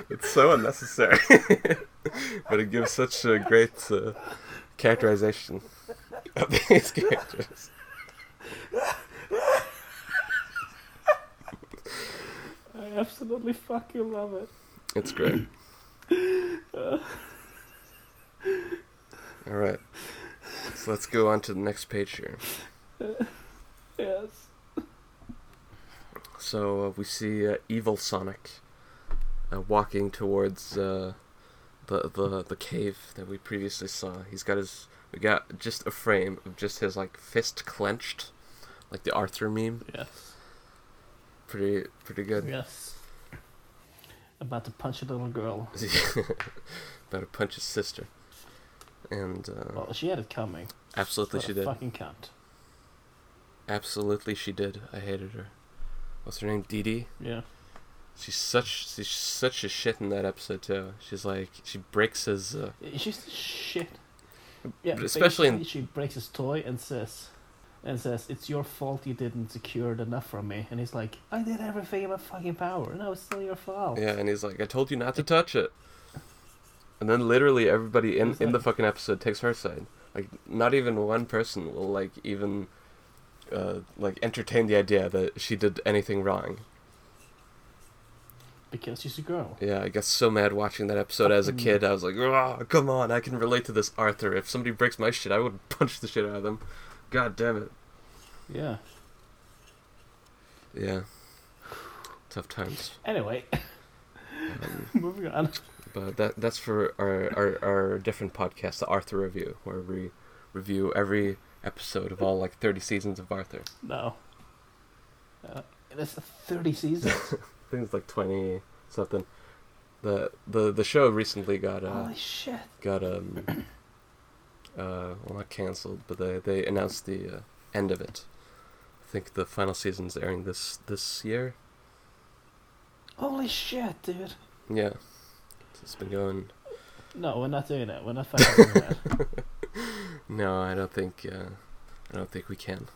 It's so unnecessary, but it gives such a great uh, characterization of these characters. I absolutely fucking love it. It's great. All right, so let's go on to the next page here. Yes. So uh, we see uh, evil Sonic uh, walking towards uh, the the the cave that we previously saw. He's got his we got just a frame of just his like fist clenched, like the Arthur meme. Yes. Pretty pretty good. Yes. About to punch a little girl. About to punch his sister, and uh, Well, she had it coming. absolutely What she did. Fucking cunt. Absolutely she did. I hated her. What's her name? Dee Dee. Yeah. She's such she's such a shit in that episode too. She's like she breaks his. Uh, She's shit. Yeah, especially in- she breaks his toy and says, and says, "It's your fault you didn't secure it enough from me." And he's like, "I did everything in my fucking power. and No, it's still your fault." Yeah, and he's like, I told you not to touch it. And then literally everybody in, in the fucking episode takes her side. Like, not even one person will, like, even, uh, like, entertain the idea that she did anything wrong. Because she's a girl. Yeah, I got so mad watching that episode as a kid. I was like, oh, come on, I can relate to this Arthur. If somebody breaks my shit, I would punch the shit out of them. God damn it. Yeah. Yeah. Tough times. Anyway, Um, moving on. But that that's for our, our, our different podcast, the Arthur Review, where we review every episode of all like 30 seasons of Arthur. No. Uh, it's thirty seasons. I think it's like 20 something. The the the show recently got uh Holy shit! got um uh well not canceled, but they they announced the uh, end of it. I think the final season's airing this this year. Holy shit, dude! Yeah. So it's been going No, we're not doing that. We're not fucking doing that. No, I don't think. Uh, I don't think we can.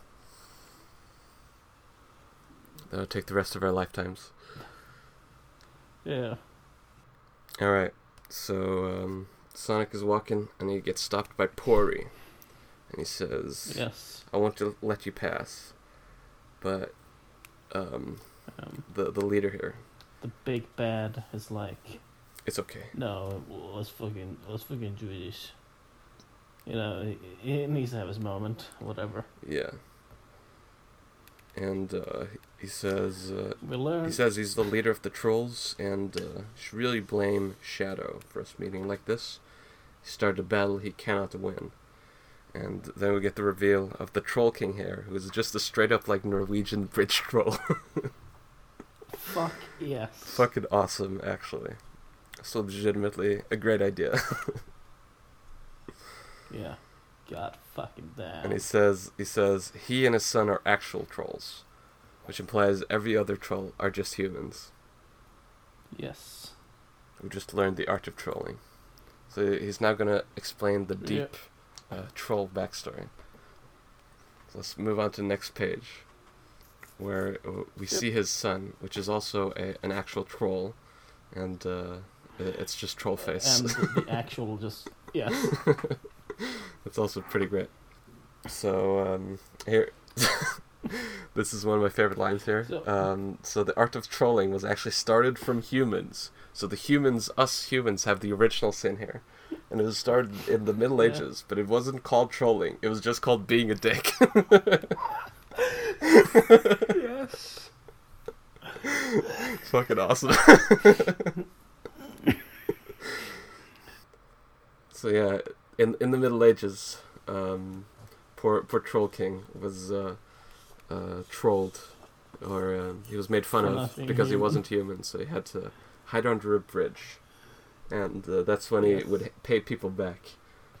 That'll take the rest of our lifetimes. Yeah. All right. So um, Sonic is walking, and he gets stopped by Pori, and he says, Yes. "I want to let you pass, but um, Um, the the leader here, the big bad is like, it's okay." no, let's fucking, let's fucking do this. You know, he, he needs to have his moment, whatever. Yeah. And uh, he says, uh, We learn. He says he's the leader of the trolls and uh, should really blame Shadow for us meeting like this. He started a battle he cannot win. And then we get the reveal of the Troll King here, who is just a straight up like Norwegian bridge troll. Fuck yes. Fucking awesome, actually. It's legitimately a great idea. Yeah. God fucking damn. and he says he says he and his son are actual trolls, which implies every other troll are just humans. Yes. who just learned the art of trolling. So he's now going to explain the Yeah. deep uh, troll backstory. So let's move on to the next page, where uh, we see his son, which is also a, an actual troll, and uh, it's just troll face. And the, actual just yes. It's also pretty great. So um, here, this is one of my favorite lines here. Um, so the art of trolling was actually started from humans. So the humans, us humans, have the original sin here, and it was started in the Middle Yeah. Ages. But it wasn't called trolling; it was just called being a dick. yes. Fucking awesome. so yeah, in in the Middle Ages, um, poor poor Troll King was uh, uh, trolled, or um, he was made fun For of because he wasn't human, so he had to hide under a bridge, and uh, that's when Yes. he would pay people back.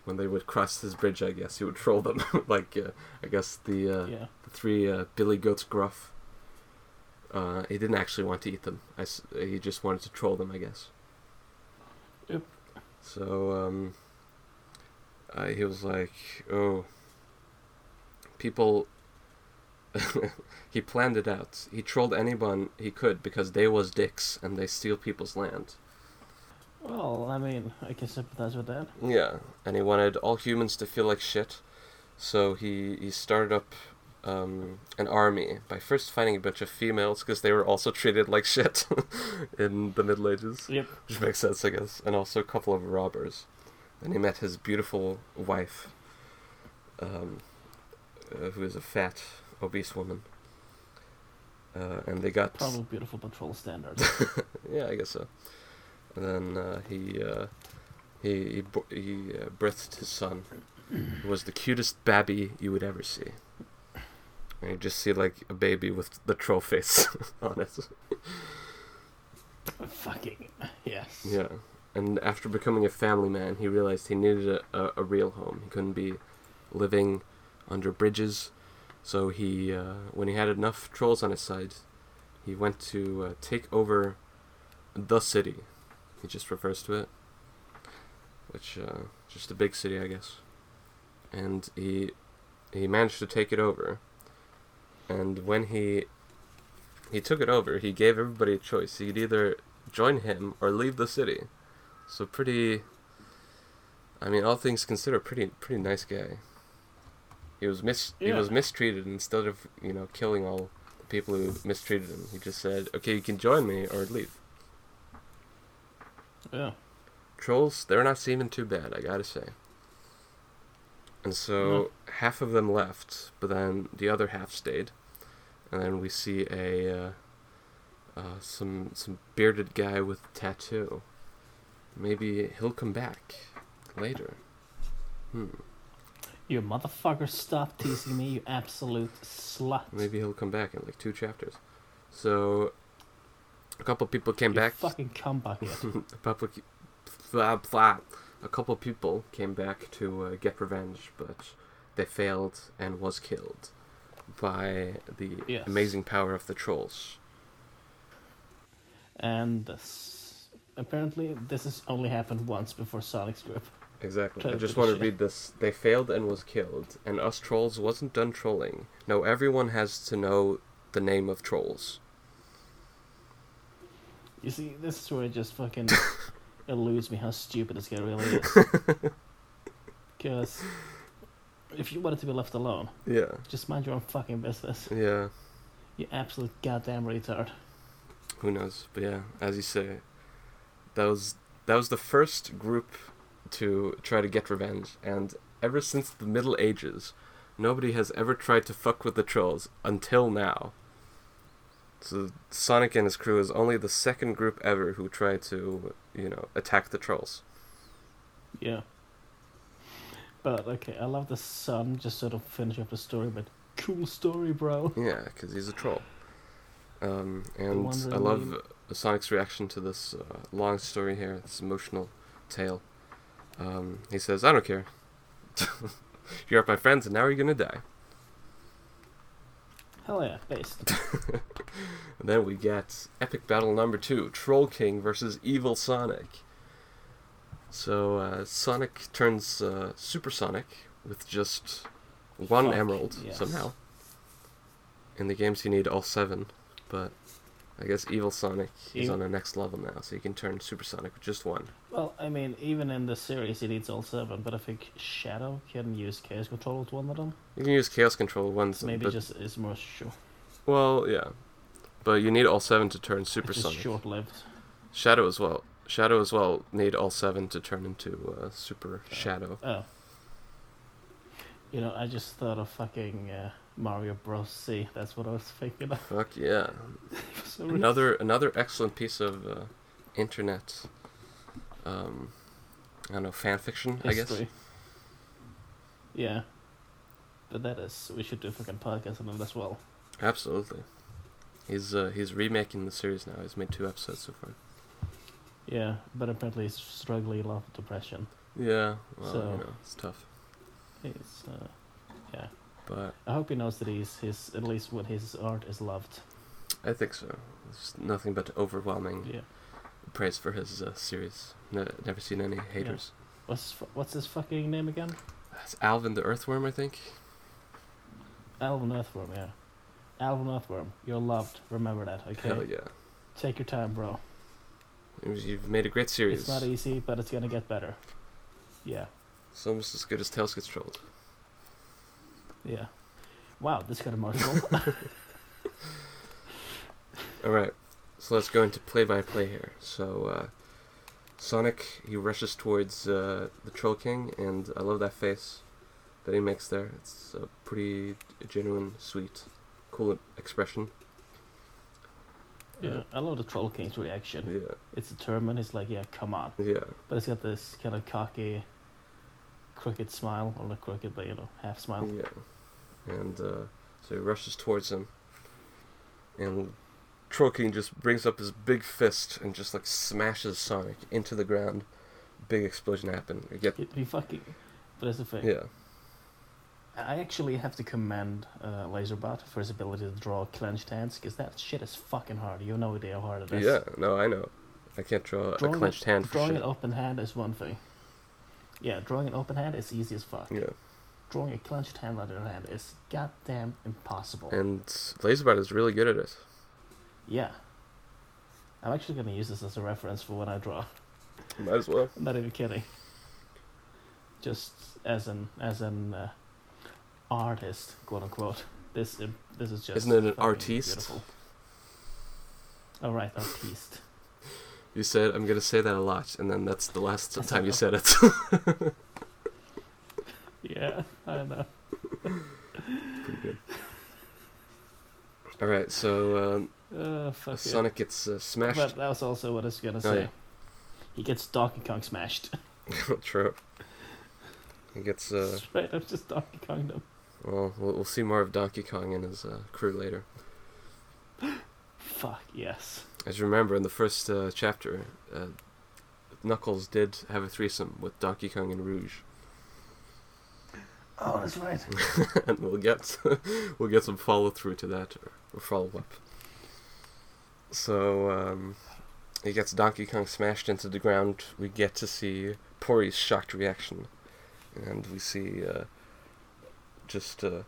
When they would cross his bridge, I guess he would troll them, like uh, I guess the uh, Yeah. the three uh, Billy Goats Gruff. Uh, he didn't actually want to eat them. I s- he just wanted to troll them, I guess. Yep. So, um, uh, he was like, "Oh, people." he planned it out. He trolled anyone he could because they was dicks and they steal people's land. Well, I mean, I can sympathize with that. Yeah, and he wanted all humans to feel like shit, so he he started up um, an army by first finding a bunch of females because they were also treated like shit in the Middle Ages, Yep. which makes sense, I guess, and also a couple of robbers. Then he met his beautiful wife, um, uh, who is a fat, obese woman, uh, and they got Probably beautiful patrol standards. yeah, I guess so. And then uh, he uh, he he, he uh, birthed his son, who was the cutest babby you would ever see. And you just see like a baby with the troll face on it. Fucking yes. Yeah. And after becoming a family man, he realized he needed a, a, a real home. He couldn't be living under bridges. So he, uh, when he had enough trolls on his side, he went to uh, take over the city. He just refers to it, which uh, just a big city, I guess. And he he managed to take it over. And when he he took it over, he gave everybody a choice. He could either join him or leave the city. So pretty. I mean, all things considered, pretty pretty nice guy. He was mis he was mistreated instead of you know killing all the people who mistreated him. He just said, "Okay, you can join me or leave." Yeah. Trolls, they're not seeming too bad, I gotta say. And so half of them left, but then the other half stayed, and then we see a uh, uh, some some bearded guy with a tattoo. Maybe he'll come back later. Hmm. You motherfucker, stop teasing me, you absolute slut. Maybe he'll come back in like two chapters. So a couple people came you back. fucking cum bucket. a couple, blah, blah. a couple people came back to uh, get revenge, but they failed and was killed by the Yes. amazing power of the trolls. and this, apparently, this has only happened once before Sonic's group. Exactly. I just want to read this. They failed and was killed, and us trolls wasn't done trolling. No, everyone has to know the name of trolls. You see, this is where it just fucking eludes me how stupid this guy really is. Because if you wanted to be left alone, Yeah. just mind your own fucking business. Yeah. You absolute goddamn retard. Who knows? But yeah, as you say, that was that was the first group to try to get revenge, and ever since the Middle Ages, nobody has ever tried to fuck with the trolls until now. So Sonic and his crew is only the second group ever who tried to, you know, attack the trolls. Yeah. But okay, I love the son just sort of finish up the story, but cool story, bro. Yeah, because he's a troll. Um, and I love Sonic's reaction to this uh, long story here, this emotional tale. Um, he says, I don't care. you're my friends, and now you're gonna die. Hell yeah, based. And then we get epic battle number two Troll King versus Evil Sonic. So, uh, Sonic turns uh, supersonic with just one Fuck, emerald yes. somehow. In the games, you need all seven, but I guess Evil Sonic is on the next level now, so you can turn supersonic with just one. Well, I mean, even in the series, it needs all seven, but I think Shadow can use Chaos Control with one of them. You can use Chaos Control once, maybe but, just is more sure. well, yeah, but you need all seven to turn supersonic. short-lived. Shadow as well. Shadow as well need all seven to turn into uh, Super Shadow. Oh. You know, I just thought of fucking uh, Mario Bros. Z. That's what I was thinking of. Fuck yeah! Another another excellent piece of uh, internet. Um, I don't know fan fiction. I guess. Yeah. But that is, we should do a fucking podcast on it as well. Absolutely. He's uh, he's remaking the series now. He's made two episodes so far. Yeah, but apparently he's struggling a lot with depression. Yeah. Well, So- you know, it's tough. He's, uh, yeah. But I hope he knows that he's his at least what his art is loved. I think so. There's nothing but overwhelming Yeah. Praise for his uh, series. Ne- never seen any haters. what's what's his fucking name again? It's Alvin the Earthworm, I think. Alvin Earthworm, yeah. Alvin Earthworm, you're loved. Remember that, okay? Hell yeah. Take your time, bro. You've made a great series. It's not easy, but it's gonna get better. Yeah, It's almost as good as Tails Gets Trolled. yeah. Wow, this got emotional. Alright, so let's go into play by play here. So, uh, Sonic, he rushes towards uh, the Troll King, and I love that face that he makes there. It's a pretty genuine, sweet, cool expression. yeah, I love the Troll King's reaction. Yeah, It's determined. It's like, yeah, come on. yeah, But it's got this kind of cocky, crooked smile, or not crooked, but you know, half smile. yeah. And uh, so he rushes towards him, and Troll King just brings up his big fist and just like smashes Sonic into the ground. Big explosion happen. You get He, fucking. But that's the thing. yeah, I actually have to commend uh, Laserbot for his ability to draw clenched hands, because that shit is fucking hard. You have no idea how hard it is. yeah. No, I know. I can't draw a clenched it- hand for Drawing shit. an open hand is one thing. Yeah, drawing an open hand is easy as fuck. Yeah, Drawing a clenched hand on the other hand is goddamn impossible. and Laserbot is really good at it. Yeah. I'm actually gonna use this as a reference for when I draw. Might as well. I'm not even kidding. Just as an as an uh, artist, quote unquote. This um, this is just. Isn't it an artiste? Beautiful. All right, artiste. You said I'm gonna say that a lot, and then that's the last time you said it. Yeah, I don't know. Pretty good. All right, so um, Uh, fuck. Sonic gets uh, smashed. But that was also what I was gonna Oh, say. yeah. He gets Donkey Kong smashed. True. He gets. Uh, Straight up just Donkey Kong them. well, we'll we'll see more of Donkey Kong and his uh, crew later. Fuck yes. As you remember, in the first uh, chapter, uh, Knuckles did have a threesome with Donkey Kong and Rouge, Oh, that's right. and we'll get we'll get some follow through to that or, or follow up. So um, he gets Donkey Kong smashed into the ground. We get to see Pori's shocked reaction, and we see uh, just uh,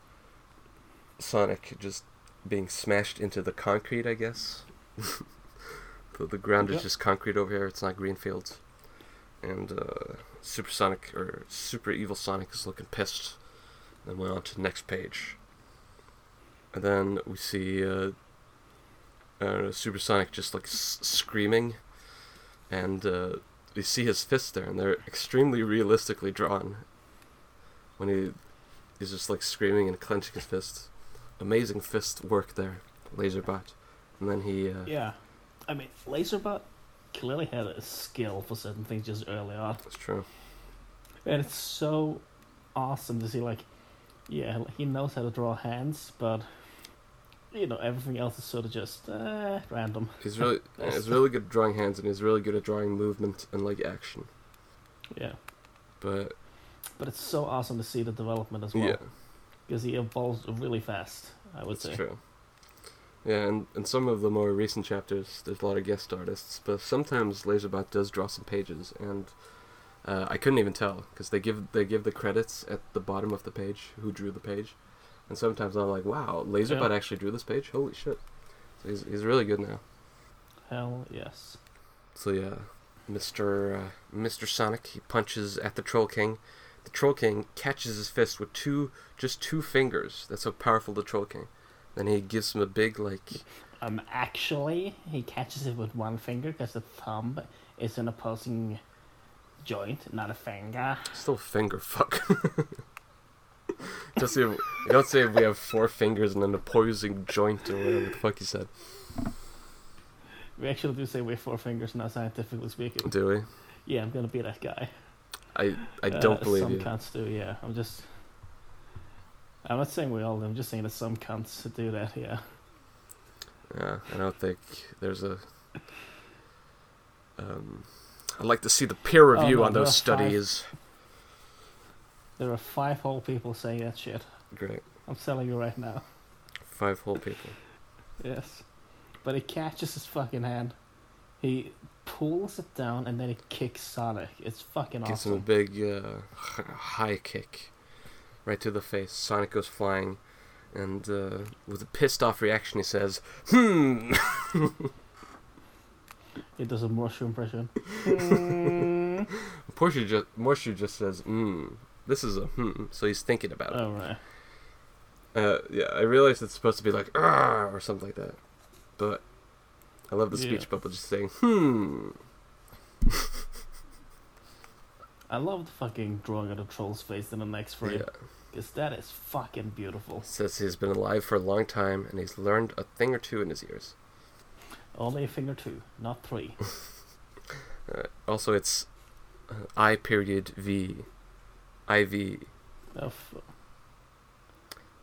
Sonic just being smashed into the concrete. I guess the the ground Yep. is just concrete over here. It's not green fields, and uh, Supersonic or Super Evil Sonic is looking pissed. Then we're on to the next page. And then we see uh, uh, Supersonic just like s- screaming, and uh, we see his fists there, and they're extremely realistically drawn. When he he's just like screaming and clenching his fists, amazing fist work there, Laserbot. And then he uh, Yeah. I mean, Laserbot clearly had a skill for certain things just early on. that's true. And it's so awesome to see, like, yeah, he knows how to draw hands, but, you know, everything else is sort of just uh, random. He's really he's really good at drawing hands, and he's really good at drawing movement and like action. Yeah. But But it's so awesome to see the development as well. yeah, Because he evolves really fast, I would That's say. true. Yeah, and in some of the more recent chapters, there's a lot of guest artists, but sometimes Laserbot does draw some pages, and uh, I couldn't even tell because they give they give the credits at the bottom of the page who drew the page, and sometimes I'm like, wow, Laserbot Yeah. actually drew this page. Holy shit! So he's he's really good now. Hell yes. So yeah, Mr. Uh, Mr. Sonic he punches at the Troll King. The Troll King catches his fist with two just two fingers. That's how powerful the Troll King. Then he gives him a big like Um, actually, he catches it with one finger because the thumb is an opposing joint, not a finger. Still finger fuck. Just say you don't say we have four fingers and an opposing joint or whatever the fuck you said. We actually do say we have four fingers now, scientifically speaking. Do we? Yeah, I'm gonna be that guy. I I Uh, don't believe some you. cunts do. Yeah, I'm just. I'm not saying we all do. I'm just saying that some cunts do that. Yeah. Yeah, I don't think there's a. Um, I'd like to see the peer Oh, review no, on those studies. five. There are five whole people saying that shit. Great, I'm telling you right now. five whole people. Yes. But he catches his fucking hand. He pulls it down and then he kicks Sonic. It's fucking Gives him a big uh, high kick right to the face. Sonic goes flying, and uh, with a pissed off reaction, he says, "Hmm." It does a Morshu impression. Porsche just Morshu just says, "Hmm." This is a hmm, so he's thinking about it. oh right. Uh, yeah, I realized it's supposed to be like "ah" or something like that, but I love the speech Yeah. bubble just saying "hmm." I love the fucking drawing of the troll's face in the next frame. Yeah. Because that is fucking beautiful. Says he's been alive for a long time and he's learned a thing or two in his years. Only a thing or two, not three. Uh, also, it's uh, I period V, IV, Oh,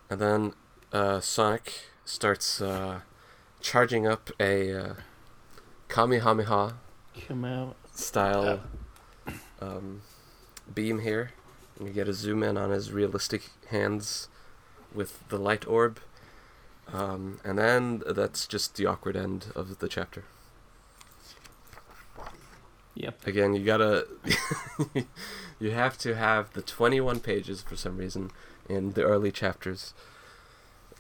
and then uh, Sonic starts uh, charging up a uh, Kamehameha come out. style um, beam here. And you get a zoom in on his realistic hands with the light orb. Um, and then that's just the awkward end of the chapter. Yep. Again, you gotta. you have to have the 21 pages for some reason in the early chapters.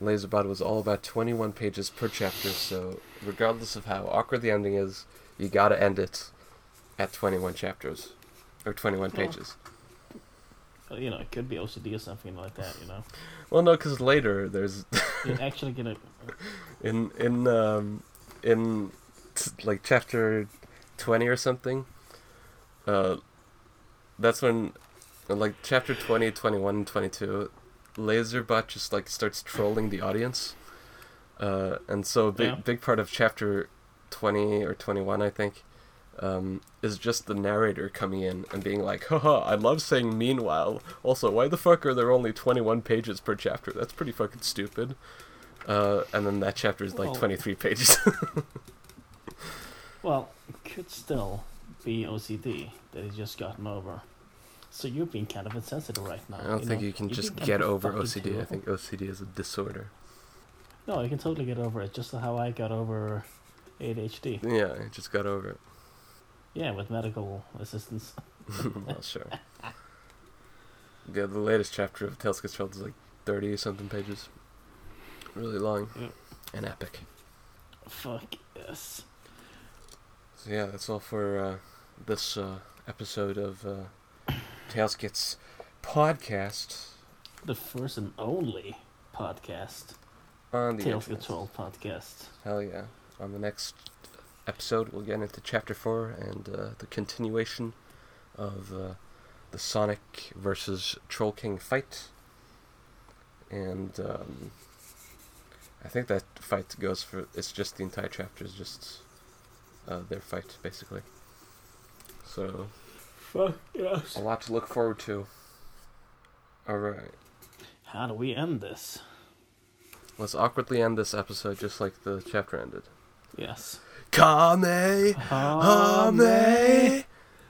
Laserbot was all about 21 pages per chapter, so regardless of how awkward the ending is, you gotta end it at 21 chapters. Or 21 Well. pages. You know, it could be OCD or something like that, you know. Well, no, because later there's. You're actually gonna. in in um in t- like chapter 20 or something uh that's when like chapter 20 21 22 laserbot just like starts trolling the audience uh and so a big Yeah. big part of chapter 20 or 21 i think um, is just the narrator coming in and being like, haha, I love saying meanwhile. Also, why the fuck are there only 21 pages per chapter? That's pretty fucking stupid. Uh, and then that chapter is like Well- 23 pages. Well, could still be OCD that he's just gotten over. So you're being kind of insensitive right now. I don't think know? you can You're just get over OCD. I think OCD is a disorder. No, you can totally get over it, just how I got over ADHD. Yeah, I just got over it. Yeah, with medical assistance. well, sure. Yeah, the latest chapter of Tails Gets is like 30 something pages. Really long Yep. and epic. Fuck yes. So, yeah, that's all for uh, this uh, episode of uh, Tails Gets Podcast The first and only podcast, on the Tails Gets Trolled podcast. Hell yeah. On the next episode, we'll get into chapter 4 and uh, the continuation of uh, the Sonic versus Troll King fight. And um, I think that fight goes for. It's just the entire chapter is just uh, their fight, basically. So, Fuck yes. a lot to look forward to. Alright. How do we end this? Let's awkwardly end this episode just like the chapter ended. Yes. Kame! Hame!